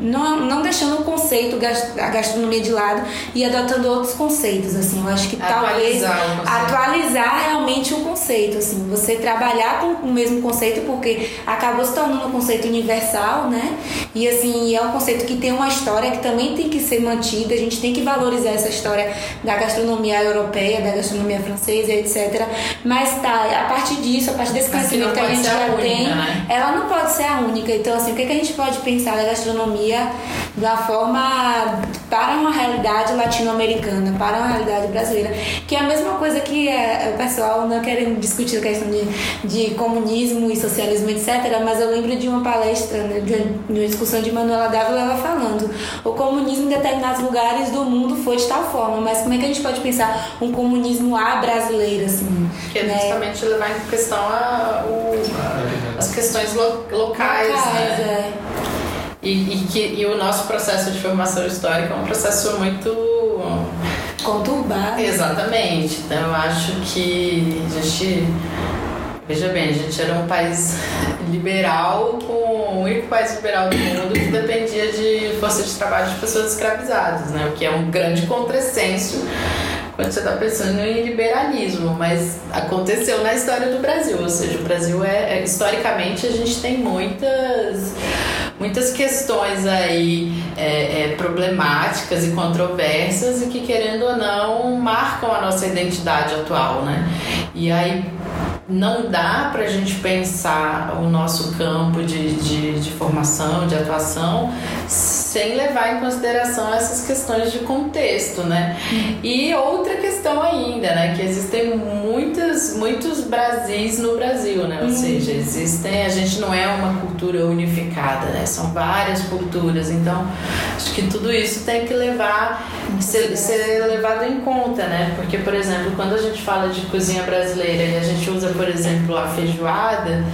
não, não deixando o conceito a gastronomia de lado e adotando outros conceitos assim. Eu acho que talvez Atualizar conceito. atualizar realmente o conceito assim. Você trabalhar com o mesmo conceito porque acabou se tornando um conceito universal né? E assim é um conceito que tem uma história que também tem que ser mantida. A gente tem que valorizar essa história da gastronomia europeia da gastronomia francesa etc mas tá a partir disso a partir desse Não conhecimento que a gente já única, tem né? ela não pode ser a única. Então, assim, o que, que a gente pode pensar da gastronomia de uma forma para uma realidade latino-americana, para uma realidade brasileira? Que é a mesma coisa que é, o pessoal não querendo discutir a questão de, de comunismo e socialismo, etc. Mas eu lembro de uma palestra, né, de, uma, de uma discussão de Manuela Dávila, ela falando: o comunismo em determinados lugares do mundo foi de tal forma, mas como é que a gente pode pensar um comunismo a brasileiro, assim? Que é né? justamente levar em questão a, o- as questões lo- locais, Locais, né? é. E, e que, e o nosso processo de formação histórica é um processo muito. Conturbado. Exatamente. Então eu acho que a gente. Veja bem, a gente era um país liberal, com o único país liberal do mundo que dependia de força de trabalho de pessoas escravizadas, né? O que é um grande contrassenso quando você está pensando em liberalismo, mas aconteceu na história do Brasil, ou seja, o Brasil é, é- historicamente a gente tem muitas muitas questões aí é, é, problemáticas e controversas e que querendo ou não marcam a nossa identidade atual, né? E aí não dá para a gente pensar o nosso campo de, de, de formação, de atuação, sem levar em consideração essas questões de contexto, né? E outra questão ainda, né? Que existem muitas muitos, Brasis no Brasil, né? Ou seja, existem, a gente não é uma cultura unificada, né? São várias culturas. Então, acho que tudo isso tem que levar, ser, ser levado em conta, né? Porque, por exemplo, quando a gente fala de cozinha brasileira e a gente usa, por exemplo, a feijoada,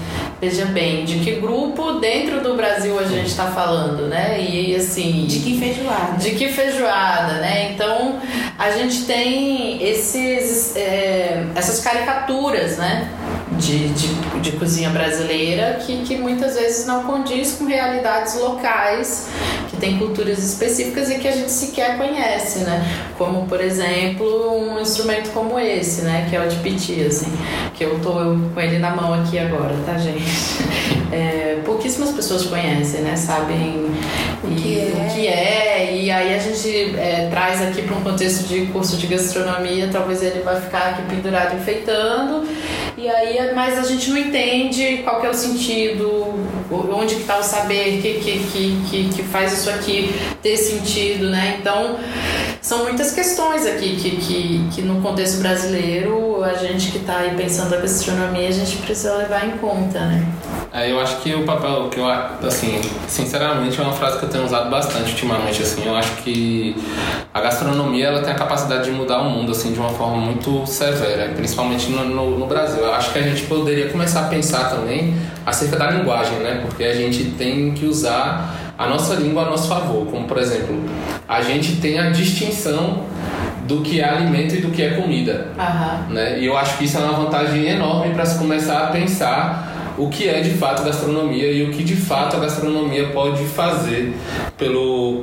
veja bem, de que grupo dentro do Brasil a gente está falando, né? E assim. De que feijoada? De que feijoada, né? Então a gente tem esses, é, essas caricaturas, né? De, de, de, cozinha brasileira que, que muitas vezes não condiz com realidades locais, que tem culturas específicas e que a gente sequer conhece, né? Como, por exemplo, um instrumento como esse, né? Que é o de piti, assim, que eu tô com ele na mão aqui agora, tá, gente? É, pouquíssimas pessoas conhecem, né? Sabem o que, é. o que é. E aí a gente é, traz aqui para um contexto de curso de gastronomia, talvez ele vai ficar aqui pendurado enfeitando. E aí, mas a gente não entende qual que é o sentido, onde que está o saber que, que, que, que, faz isso aqui ter sentido, né? Então, são muitas questões aqui que, que, que no contexto brasileiro, a gente que está aí pensando a gastronomia, a gente precisa levar em conta, né? É, eu acho que o papel que eu assim, sinceramente é uma frase que eu tenho usado bastante ultimamente assim. Eu acho que a gastronomia ela tem a capacidade de mudar o mundo assim de uma forma muito severa, principalmente no, no, no Brasil. Eu acho que a gente poderia começar a pensar também acerca da linguagem, né? Porque a gente tem que usar a nossa língua a nosso favor, como por exemplo, a gente tem a distinção do que é alimento e do que é comida. Uhum. Né? E eu acho que isso é uma vantagem enorme para se começar a pensar o que é de fato gastronomia e o que de fato a gastronomia pode fazer pelo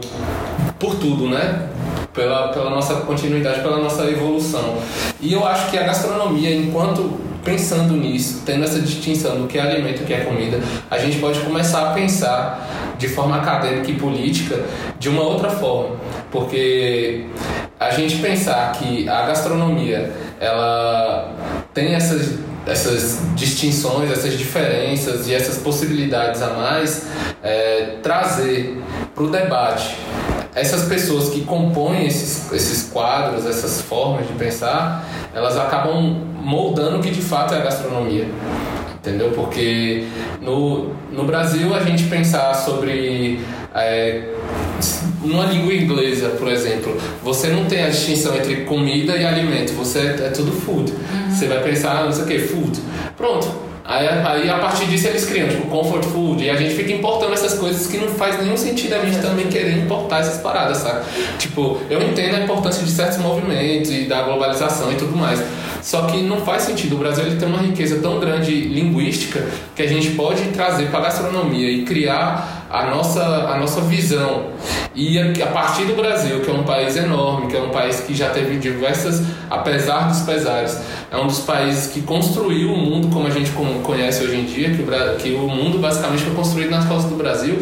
por tudo, né? Pela, pela nossa continuidade, pela nossa evolução. E eu acho que a gastronomia, enquanto pensando nisso, tendo essa distinção do que é alimento e o que é comida, a gente pode começar a pensar de forma acadêmica e política de uma outra forma. Porque a gente pensar que a gastronomia ela tem essas essas distinções, essas diferenças e essas possibilidades a mais, é, trazer para o debate essas pessoas que compõem esses, esses quadros, essas formas de pensar, elas acabam moldando o que de fato é a gastronomia. Entendeu? Porque no, no Brasil a gente pensar sobre é, numa língua inglesa, por exemplo, você não tem a distinção entre comida e alimento, você é, é tudo food. Uhum. Você vai pensar, ah, não sei o que, food. Pronto, Aí, aí a partir disso eles criam, tipo, comfort food, e a gente fica importando essas coisas que não faz nenhum sentido a gente também querer importar essas paradas, sabe? Tipo, eu entendo a importância de certos movimentos e da globalização e tudo mais. Só que não faz sentido. O Brasil ele tem uma riqueza tão grande linguística que a gente pode trazer para a gastronomia e criar a nossa, a nossa visão. E a partir do Brasil, que é um país enorme, que é um país que já teve diversas, apesar dos pesares, é um dos países que construiu o mundo como a gente conhece hoje em dia, que o, que o mundo basicamente foi construído nas costas do Brasil.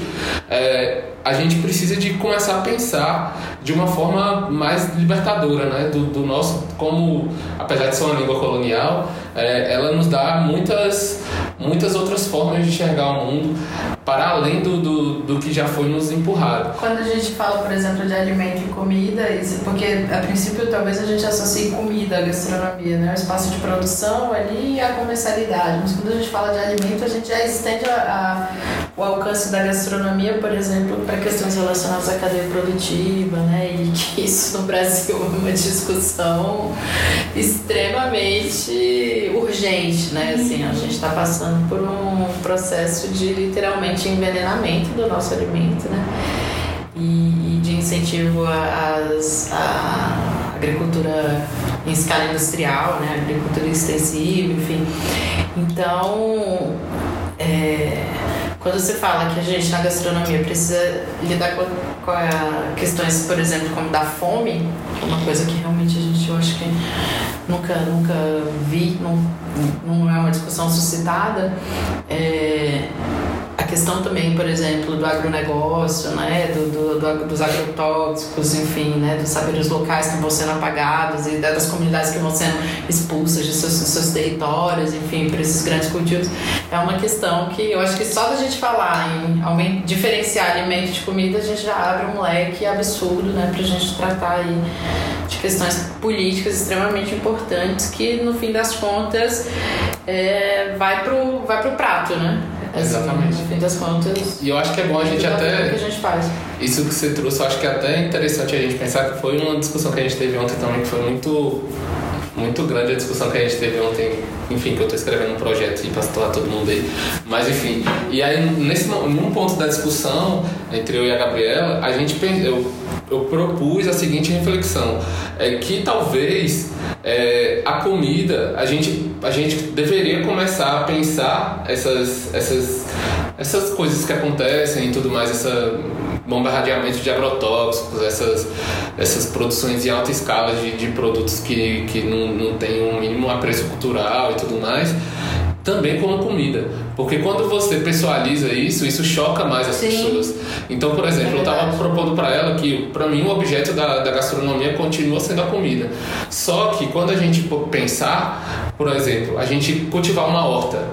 É, a gente precisa de começar a pensar de uma forma mais libertadora, né? Do, do nosso, como, apesar de ser uma língua colonial, é, ela nos dá muitas, muitas outras formas de enxergar o mundo para além do, do, do que já foi nos empurrado. Quando a gente fala, por exemplo, de alimento e comida, isso, porque a princípio talvez a gente associe comida à gastronomia, né? O espaço de produção ali e a comercialidade. Mas quando a gente fala de alimento, a gente já estende a, a, o alcance da gastronomia, por exemplo, para questões relacionadas à cadeia produtiva, né? E que [LAUGHS] isso no Brasil é uma discussão extremamente urgente, né? Assim, a gente está passando por um processo de literalmente envenenamento do nosso alimento, né? E, de incentivo à agricultura em escala industrial, né? Agricultura extensiva, enfim. Então, é, quando você fala que a gente na gastronomia precisa lidar com, com questões, por exemplo, como da fome, que é uma coisa que realmente a gente, eu acho que nunca, nunca vi, não, não é uma discussão suscitada, é, a questão também, por exemplo, do agronegócio, né, do, do, do, dos agrotóxicos, enfim, né, dos saberes locais que vão sendo apagados e das comunidades que vão sendo expulsas de seus, seus territórios, enfim, para esses grandes cultivos, é uma questão que eu acho que só da gente falar em diferenciar alimento de comida, a gente já abre um leque absurdo, né, para a gente tratar aí de questões políticas extremamente importantes que no fim das contas é, vai pro vai pro prato, né? Assim, Exatamente. No fim das contas. E eu acho que é bom a gente até. Que a gente faz. Isso que você trouxe, eu acho que é até interessante a gente pensar que foi uma discussão que a gente teve ontem também, que foi muito muito grande a discussão que a gente teve ontem, enfim, que eu estou escrevendo um projeto e para situar todo mundo aí. Mas enfim, e aí nesse num ponto da discussão entre eu e a Gabriela, a gente eu, eu propus a seguinte reflexão, é que talvez é, a comida, a gente, a gente deveria começar a pensar essas, essas, essas coisas que acontecem e tudo mais, essa bombardeamento de agrotóxicos, essas, essas produções em alta escala de, de produtos que, que não, não tem um mínimo apreço cultural e tudo mais, também como comida. Porque quando você pessoaliza isso, isso choca mais as Sim. pessoas. Então, por exemplo, é eu estava propondo para ela que, para mim, o objeto da, da gastronomia continua sendo a comida. Só que quando a gente pensar, por exemplo, a gente cultivar uma horta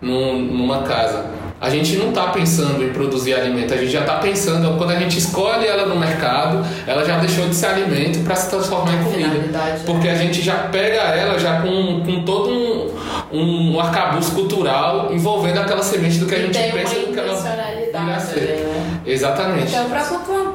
num, numa casa a gente não está pensando em produzir alimento, a gente já está pensando, quando a gente escolhe ela no mercado, ela já deixou de ser alimento para se transformar em comida. Né? Porque a gente já pega ela já com, com todo um, um arcabouço cultural envolvendo aquela semente do que a gente pensa do que ela irá ser. Né? Exatamente. Então, para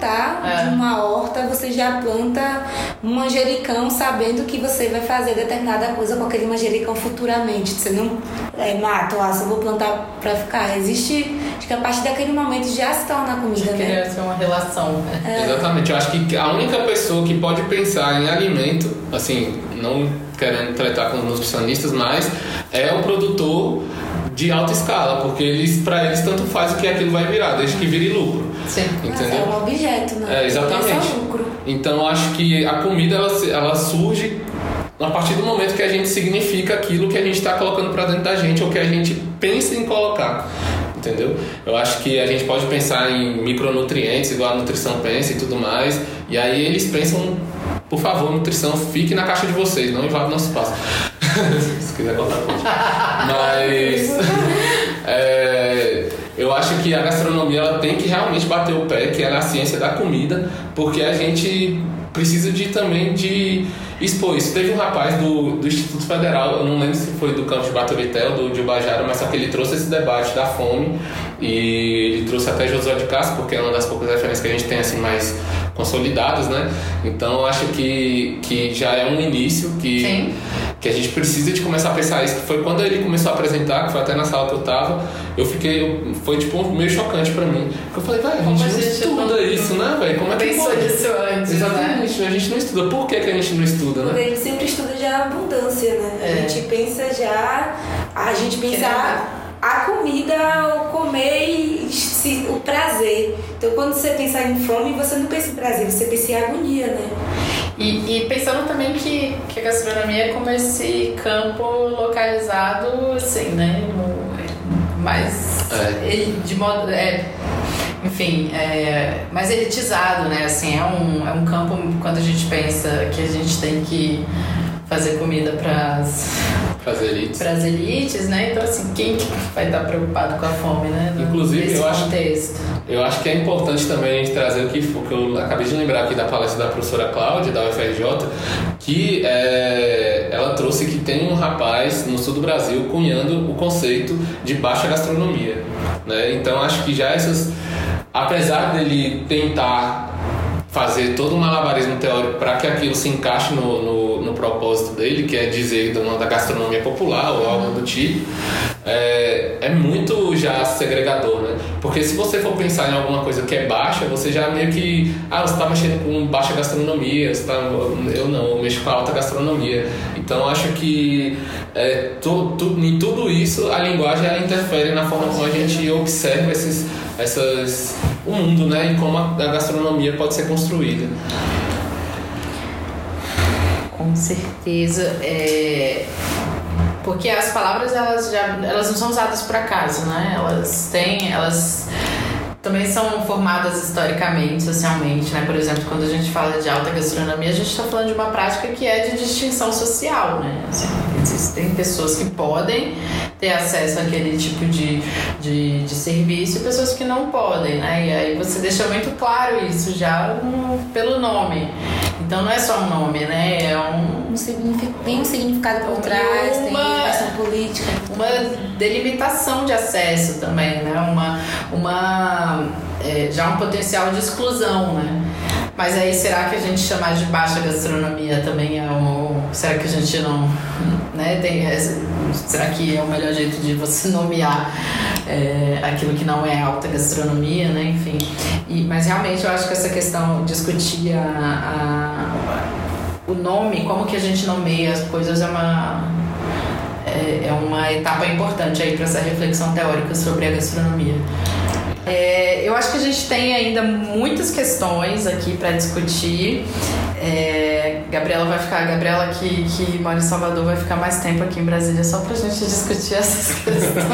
plantar é. de uma horta, você já planta um manjericão sabendo que você vai fazer determinada coisa com aquele manjericão futuramente. Você não é, mata, ah, só vou plantar para ficar. Existe, acho que a partir daquele momento já se torna comida, né? Queria ser uma relação. Né? É. Exatamente. Eu acho que a única pessoa que pode pensar em alimento, assim, não querendo tratar com os nutricionistas, mas é o produtor de alta escala, porque eles para eles tanto faz o que aquilo vai virar, desde que vire lucro. Sim. Entendeu? é um objeto, né? É, exatamente. É lucro. Então eu acho que a comida ela, ela surge a partir do momento que a gente significa aquilo que a gente está colocando para dentro da gente ou que a gente pensa em colocar. Entendeu? Eu acho que a gente pode pensar em micronutrientes, igual a nutrição pensa e tudo mais, e aí eles pensam, por favor, nutrição, fique na caixa de vocês, não invade nosso espaço. [LAUGHS] Se quiser contar Mas. É, eu acho que a gastronomia ela tem que realmente bater o pé, que é a ciência da comida, porque a gente precisa de também de expor isso. Teve um rapaz do, do Instituto Federal, eu não lembro se foi do campo de Batovitel, do de Ubajara, mas só que ele trouxe esse debate da fome e ele trouxe até Josué de Castro, porque é uma das poucas referências que a gente tem assim mais consolidadas, né? Então eu acho que, que já é um início que Sim que a gente precisa de começar a pensar isso. Foi quando ele começou a apresentar, que foi até na sala que eu tava, eu fiquei, foi tipo meio chocante pra mim. Porque eu falei, vai, a gente estuda isso, né, velho? Como é que Pensou pode? isso antes? Exatamente, né? A gente não estuda. Por que, que a gente não estuda, né? Porque a gente sempre estuda já a abundância, né? É. A gente pensa já, a gente pensa a comida, o comer e o prazer. Então quando você pensa em fome, você não pensa em prazer, você pensa em agonia, né? E, e, pensando também que, que a gastronomia é como esse campo localizado, assim, né? mais é. de modo. É, enfim, é, mais elitizado, né? Assim, é um, é um campo, quando a gente pensa que a gente tem que fazer comida para as elites. elites, né? Então, assim, quem vai estar preocupado com a fome, né? Inclusive, eu acho, eu acho que é importante também a gente trazer o que, o que eu acabei de lembrar aqui da palestra da professora Cláudia, da UFRJ, que é, ela trouxe que tem um rapaz no sul do Brasil cunhando o conceito de baixa gastronomia, né? Então, acho que já essas... Apesar dele tentar fazer todo um malabarismo teórico para que aquilo se encaixe no, no, no, propósito dele, que é dizer uma da gastronomia popular ou algo do tipo, é, é muito já segregador, né? Porque se você for pensar em alguma coisa que é baixa, você já meio que. Ah, você está mexendo com baixa gastronomia, você tá, eu não, eu mexo com alta gastronomia. Então acho que é, tu, tu, em tudo isso a linguagem ela interfere na forma como a gente observa esses, essas o mundo, né? E como a, gastronomia pode ser construída. Com certeza. É... Porque as palavras elas já elas não são usadas por acaso, né? Elas têm, elas também são formadas historicamente, socialmente, né? Por exemplo, quando a gente fala de alta gastronomia, a gente está falando de uma prática que é de distinção social, né? Assim, existem pessoas que podem ter acesso àquele tipo de, de, de serviço e pessoas que não podem, né? E aí você deixa muito claro isso já no, pelo nome. Então não é só um nome, né? É um. um signifi- tem um significado por trás, tem Uma- questão política. uma delimitação de acesso também, né? Uma, uma é, já um potencial de exclusão, né? Mas aí será que a gente chamar de baixa gastronomia também é um, será que a gente não, né? Tem, será que é o melhor jeito de você nomear é, aquilo que não é alta gastronomia, né? Enfim, e, mas realmente eu acho que essa questão discutir a, a- o nome, como que a gente nomeia as coisas é uma é, é uma etapa importante aí para essa reflexão teórica sobre a gastronomia. É, eu acho que a gente tem ainda muitas questões aqui para discutir. É, Gabriela vai ficar, Gabriela que, que mora em Salvador vai ficar mais tempo aqui em Brasília só pra gente discutir [LAUGHS] essas questões.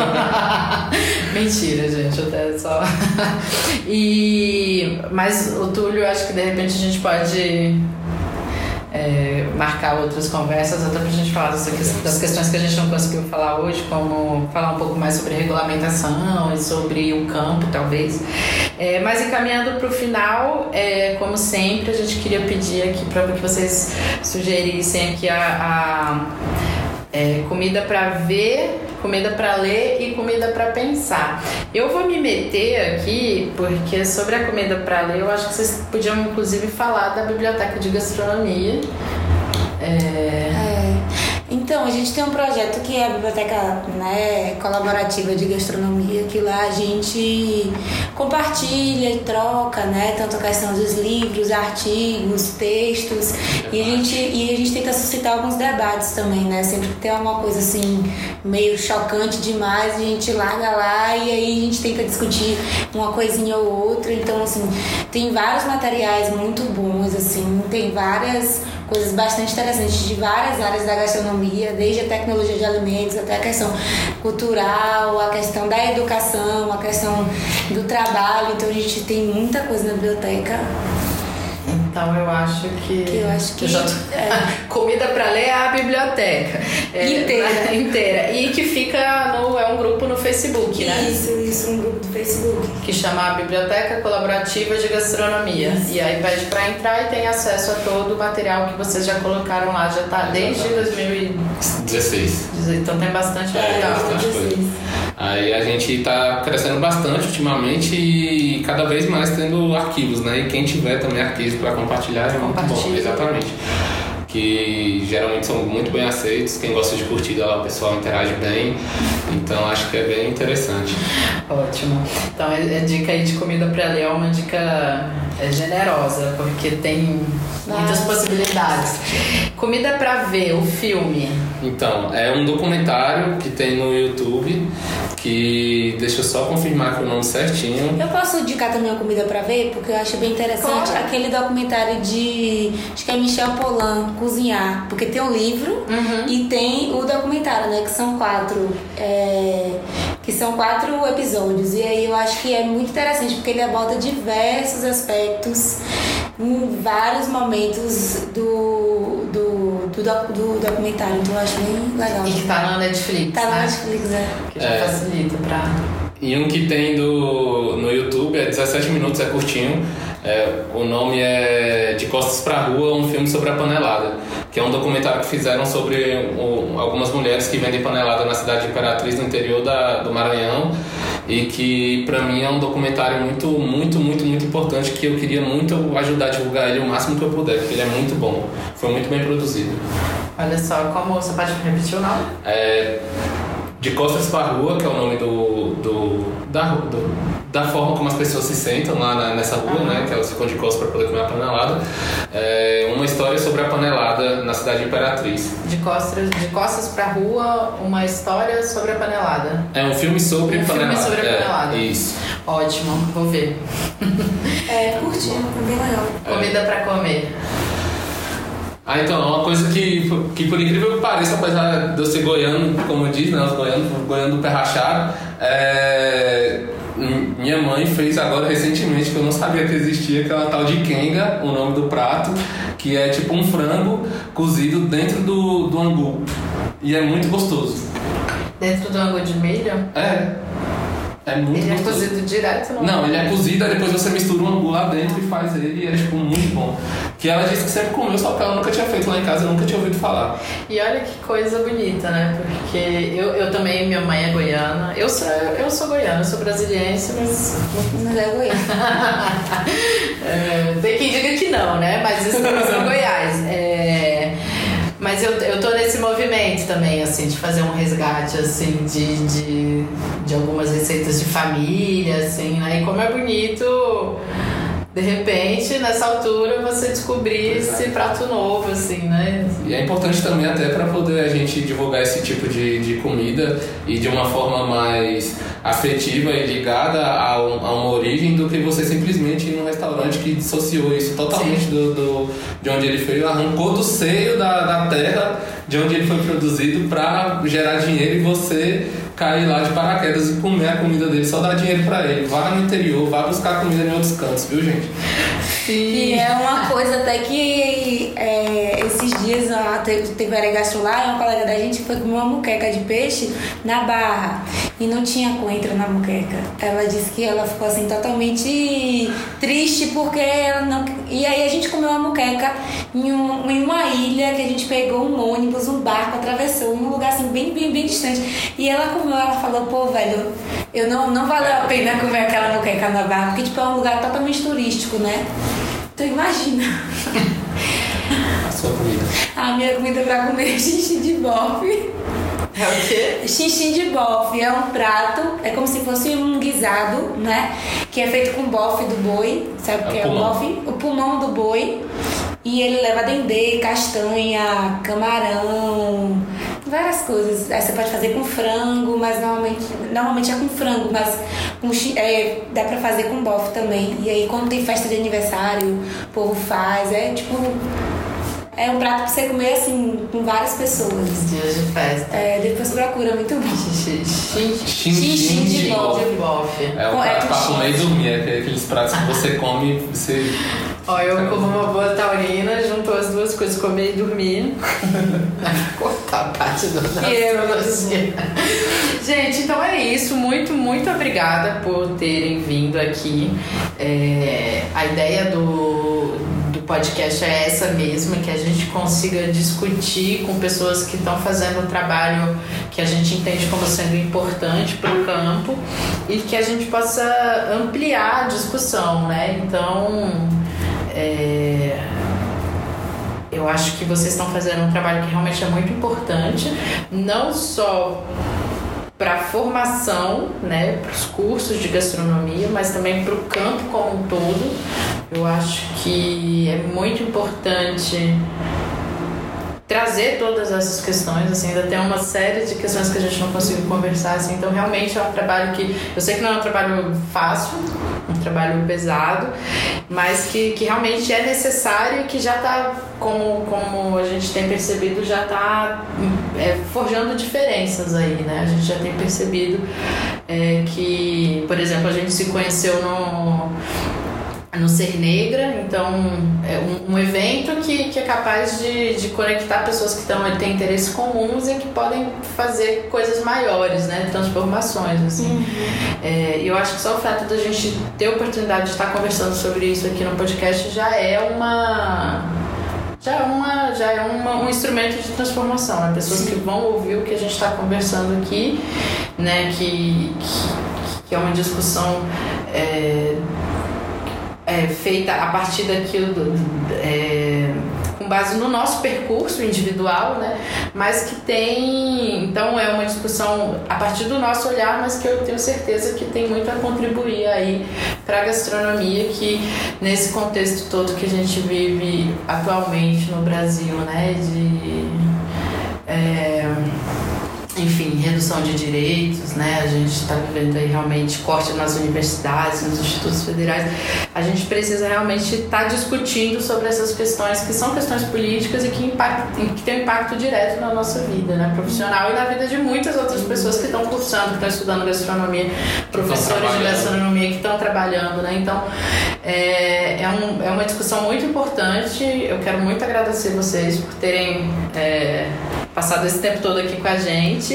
Mentira, gente, até só. e mas o Túlio, acho que de repente a gente pode é, marcar outras conversas, até pra gente falar das questões que a gente não conseguiu falar hoje, como falar um pouco mais sobre regulamentação e sobre o campo, talvez. É, mas encaminhando para o final, é, como sempre, a gente queria pedir aqui para que vocês sugerissem aqui a, a é, comida para ver, comida para ler e comida para pensar. Eu vou me meter aqui porque sobre a comida para ler, eu acho que vocês podiam inclusive falar da biblioteca de gastronomia. É, É. Então, a gente tem um projeto que é a Biblioteca né, Colaborativa de Gastronomia, que lá a gente compartilha e troca, né? Tanto a questão dos livros, artigos, textos. E a, gente, e a gente tenta suscitar alguns debates também, né? Sempre que tem alguma coisa assim meio chocante demais, a gente larga lá e aí a gente tenta discutir uma coisinha ou outra. Então, assim, tem vários materiais muito bons, assim, tem várias coisas bastante interessantes de várias áreas da gastronomia, desde a tecnologia de alimentos até a questão cultural, a questão da educação, a questão do trabalho. Então a gente tem muita coisa na biblioteca. Então eu acho que. Que eu acho que- tô- é. [LAUGHS] Comida para ler é a biblioteca. É, Inteira. [LAUGHS] inteira. E que fica no. É um grupo no Facebook, né? Isso, isso, um grupo do Facebook. que chama a Biblioteca Colaborativa de Gastronomia. E aí pede para entrar e tem acesso a todo o material que vocês já colocaram lá, já tá desde 2018. 16. Então tem bastante É, material. bastante coisa. Aí a gente tá crescendo bastante ultimamente e cada vez mais tendo arquivos, né? E quem tiver também arquivos para compartilhar é muito bom. Exatamente. Que geralmente são muito bem aceitos. Quem gosta de curtida lá, o pessoal interage bem. Então acho que é bem interessante. Ótimo. Então a a dica aí de comida para ler é uma dica é, generosa, porque tem muitas Nossa. possibilidades. Comida para ver, o filme. Então, é um documentário que tem no YouTube que deixa eu só confirmar que o nome certinho. Eu posso indicar também uma comida pra ver, porque eu acho bem interessante Claro. aquele documentário de. Acho que é Michel Polan, Cozinhar. Porque tem o livro e tem o documentário, né? Que são quatro. é, que são quatro episódios. E aí eu acho que é muito interessante, porque ele aborda diversos aspectos em vários momentos do, do, do, do documentário. Então eu acho bem legal. E que tá na Netflix. Tá na né? Netflix, né? Que já É. facilita pra. E um que tem do, no YouTube, é 17 minutos, é curtinho. É, o nome é De Costas pra Rua, um filme sobre a panelada. Que é um documentário que fizeram sobre o- algumas mulheres que vendem panelada na cidade de Imperatriz, no interior da, do Maranhão. E que pra mim é um documentário muito, muito, muito, muito importante que eu queria muito ajudar a divulgar ele o máximo que eu puder, porque ele é muito bom. Foi muito bem produzido. Olha só, como você pode repetir o nome? É, de costas para rua, que é o nome do, do, da, do- da forma como as pessoas se sentam lá na- nessa rua, né? Que elas ficam de costas para poder comer a panelada. É uma história sobre a panelada na cidade de Imperatriz. De costas, de costas pra rua, uma história sobre a panelada. É um filme sobre Um filme panelada. sobre a É, panelada. isso. Ótimo, vou ver. É, curtindo, é bem legal. Comida pra comer. Ah, então, é uma coisa que, que por incrível que pareça, apesar de eu ser goiano, como diz, né, os goianos, goiano do pé rachado, é, minha mãe fez agora recentemente, que eu não sabia que existia, aquela tal de kenga, o nome do prato, que é tipo um frango cozido dentro do, do angu. E é muito gostoso. Dentro do ângulo de milho? É. É muito Ele é gostoso. cozido direto no Não, ele é cozido, aí depois você mistura o angu lá dentro e faz ele e é tipo muito bom. que ela disse que sempre comeu, só que ela nunca tinha feito lá em casa, nunca tinha ouvido falar. E olha que coisa bonita, né? Porque eu, eu também, minha mãe é goiana. Eu sou, eu sou goiana, eu sou brasiliense, mas. Mas é goiana. [LAUGHS] é, tem quem diga que não, né? Mas estamos em [LAUGHS] Goiás. É, mas eu, eu tô nesse movimento também, assim, de fazer um resgate, assim, de, de, de algumas receitas de família, assim, né? E como é bonito de repente, nessa altura, você descobrir Exato. esse prato novo, assim, né? E é importante também até para poder a gente divulgar esse tipo de, de comida e de uma forma mais afetiva e ligada a, um, a uma origem do que você simplesmente ir num restaurante que dissociou isso totalmente do, do, de onde ele foi, arrancou do seio da, da terra de onde ele foi produzido para gerar dinheiro e você cair lá de paraquedas e comer a comida dele, só dar dinheiro para ele. Vá no interior, vá buscar comida em outros cantos, viu, gente? E é uma coisa até que é, esses dias a, lá e uma colega da gente foi comer uma muqueca de peixe na barra e não tinha coentro na muqueca. Ela disse que ela ficou assim totalmente triste porque ela não. E aí a gente comeu uma muqueca em, um, em uma ilha que a gente pegou um ônibus, um barco, atravessou, um lugar assim bem, bem, bem distante. E ela comeu, ela falou, pô, velho, eu não, não valeu a pena comer aquela muqueca na barra, porque tipo, é um lugar totalmente turístico, né? Então imagina. [LAUGHS] A sua comida. A minha comida pra comer [LAUGHS] é xixi de bofe. É o quê? Xixi de bofe é um prato, é como se fosse um guisado, né? Que é feito com bofe do boi, sabe o que é o bofe? O pulmão do boi. E ele leva dendê, castanha, camarão, várias coisas. Aí você pode fazer com frango, mas normalmente, normalmente é com frango, mas com, é, dá pra fazer com bofe também. E aí quando tem festa de aniversário, o povo faz, é tipo é um prato pra você comer assim com várias pessoas. Dias de festa. É, depois procura, muito bom. Xixi de bofe. É um prato pra comer e dormir, é aqueles pratos que você come e você. Ó, eu como uma boa taurina, juntou as duas coisas, comer e dormir. [LAUGHS] Cortar a parte do Gente, então é isso. Muito, muito obrigada por terem vindo aqui. É, a ideia do podcast é essa mesma, que a gente consiga discutir com pessoas que estão fazendo um trabalho que a gente entende como sendo importante para o campo e que a gente possa ampliar a discussão, né? Então, é, eu acho que vocês estão fazendo um trabalho que realmente é muito importante, não só para a formação, né, para os cursos de gastronomia, mas também para o campo como um todo. Eu acho que é muito importante trazer todas essas questões, assim, ainda tem uma série de questões que a gente não conseguiu conversar, assim, então realmente é um trabalho que, eu sei que não é um trabalho fácil, um trabalho pesado, mas que, que realmente é necessário e que já está, como, como a gente tem percebido, já está é, forjando diferenças aí, né, a gente já tem percebido é, que, por exemplo, a gente se conheceu no no Ser Negra, então é um, um, evento que, que é capaz de, de conectar pessoas que estão, têm interesses comuns e que podem fazer coisas maiores, né, transformações, assim. Uhum. É, eu acho que só o fato da gente ter a oportunidade de estar conversando sobre isso aqui no podcast já é uma já é, uma, já é uma, um instrumento de transformação, né? pessoas Sim. que vão ouvir o que a gente está conversando aqui, né, que, que, que é uma discussão é, é, feita a partir daquilo do, é, com base no nosso percurso individual, né? Mas que tem, então é uma discussão a partir do nosso olhar, mas que eu tenho certeza que tem muito a contribuir aí para a gastronomia que nesse contexto todo que a gente vive atualmente no Brasil, né? De é, enfim, redução de direitos, né? A gente está vivendo aí realmente corte nas universidades, nos institutos federais. A gente precisa realmente estar tá discutindo sobre essas questões que são questões políticas e que, impactam, que têm um impacto direto na nossa vida, né? Profissional e na vida de muitas outras pessoas que estão cursando, que estão estudando gastronomia, professores de gastronomia que estão trabalhando, né? Então, é, é, um, é uma discussão muito importante. Eu quero muito agradecer vocês por terem é, passado esse tempo todo aqui com a gente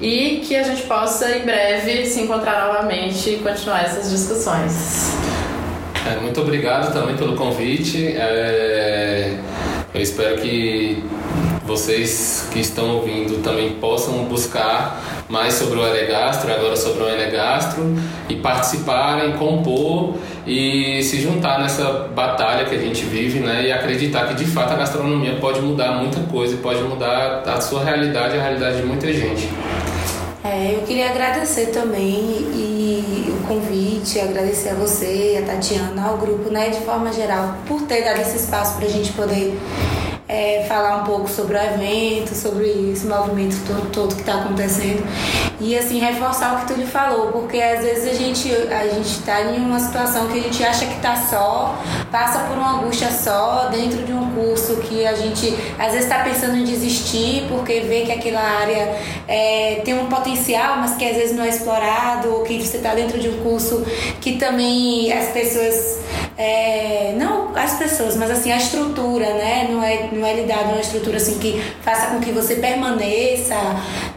e que a gente possa em breve se encontrar novamente e continuar essas discussões. É, muito obrigado também pelo convite. É, eu espero que vocês que estão ouvindo também possam buscar mais sobre o Elegastro, agora sobre o Enegastro, e participarem, compor e se juntar nessa batalha que a gente vive, né? E acreditar que de fato a gastronomia pode mudar muita coisa pode mudar a sua realidade e a realidade de muita gente. É, eu queria agradecer também e o convite, agradecer a você, a Tatiana, ao grupo, né, de forma geral, por ter dado esse espaço para a gente poder é, falar um pouco sobre o evento, sobre esse movimento todo, todo que está acontecendo. E assim reforçar o que tu lhe falou, porque às vezes a gente a está em uma situação que a gente acha que está só, passa por uma angústia só dentro de um curso que a gente às vezes está pensando em desistir porque vê que aquela área é, tem um potencial, mas que às vezes não é explorado, ou que você está dentro de um curso que também as pessoas é, não as pessoas, mas assim a estrutura, né, não é não é lidado uma estrutura assim que faça com que você permaneça,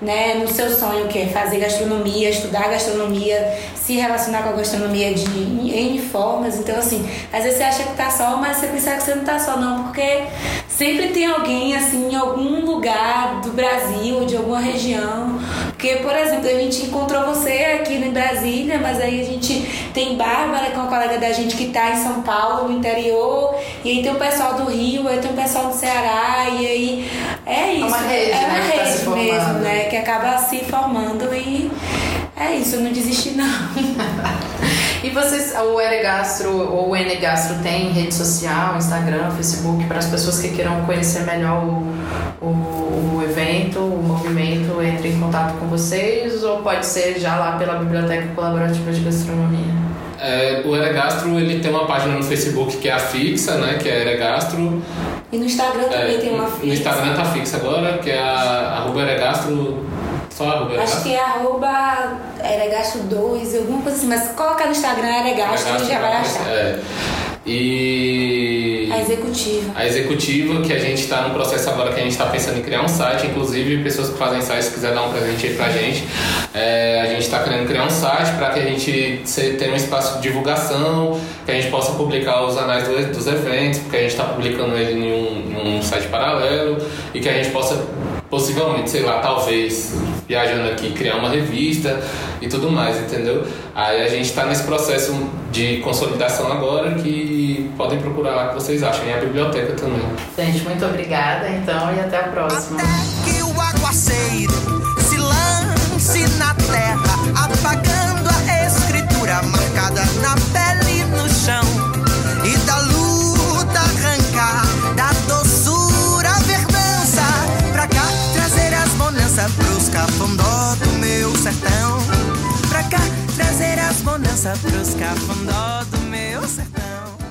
né, no seu sonho que é fazer gastronomia, estudar gastronomia, se relacionar com a gastronomia de N formas. Então, assim, às vezes você acha que tá só, mas você pensa que você não tá só, não, porque sempre tem alguém, assim, em algum lugar do Brasil, de alguma região. Porque, por exemplo, a gente encontrou você aqui em Brasília, mas aí a gente tem Bárbara, que é uma colega da gente que tá em São Paulo, no interior, e aí tem o pessoal do Rio, aí tem o pessoal do Ceará, e aí é isso. É uma rede, é uma né, tá rede se mesmo, né? Que acaba se formando e é isso, eu não desisti não. [LAUGHS] E vocês, o Eregastro ou o Enegastro tem rede social, Instagram, Facebook, para as pessoas que queiram conhecer melhor o, o, o evento, o movimento, entre em contato com vocês ou pode ser já lá pela Biblioteca Colaborativa de Gastronomia? É, o Eregastro ele tem uma página no Facebook que é a fixa, né? Que é Eregastro. E no Instagram também É, tem uma no ficha. Instagram tá fixa agora, que é a arroba Eregastro. Arroba Acho que é arroba Eregasto 2, alguma coisa assim, mas coloca no Instagram Eregasto e já vai achar. É. E A executiva. a executiva, que a gente está no processo agora que a gente está pensando em criar um site, inclusive pessoas que fazem sites, se quiser dar um presente aí pra gente, é, a gente está querendo criar um site para que a gente tenha um espaço de divulgação, que a gente possa publicar os anais do- dos eventos, porque a gente está publicando ele em um, em um site paralelo e que a gente possa possivelmente, sei lá, talvez viajando aqui criar uma revista e tudo mais, entendeu? Aí a gente está nesse processo de consolidação agora que podem procurar lá que vocês acham e a biblioteca também. Gente, muito obrigada então e até a próxima. Até que o aguaceiro se lance na terra, apagando a escritura marcada na pele e no chão. Cafundó do meu sertão. Pra cá trazer as bonanças pros cafundó do meu sertão.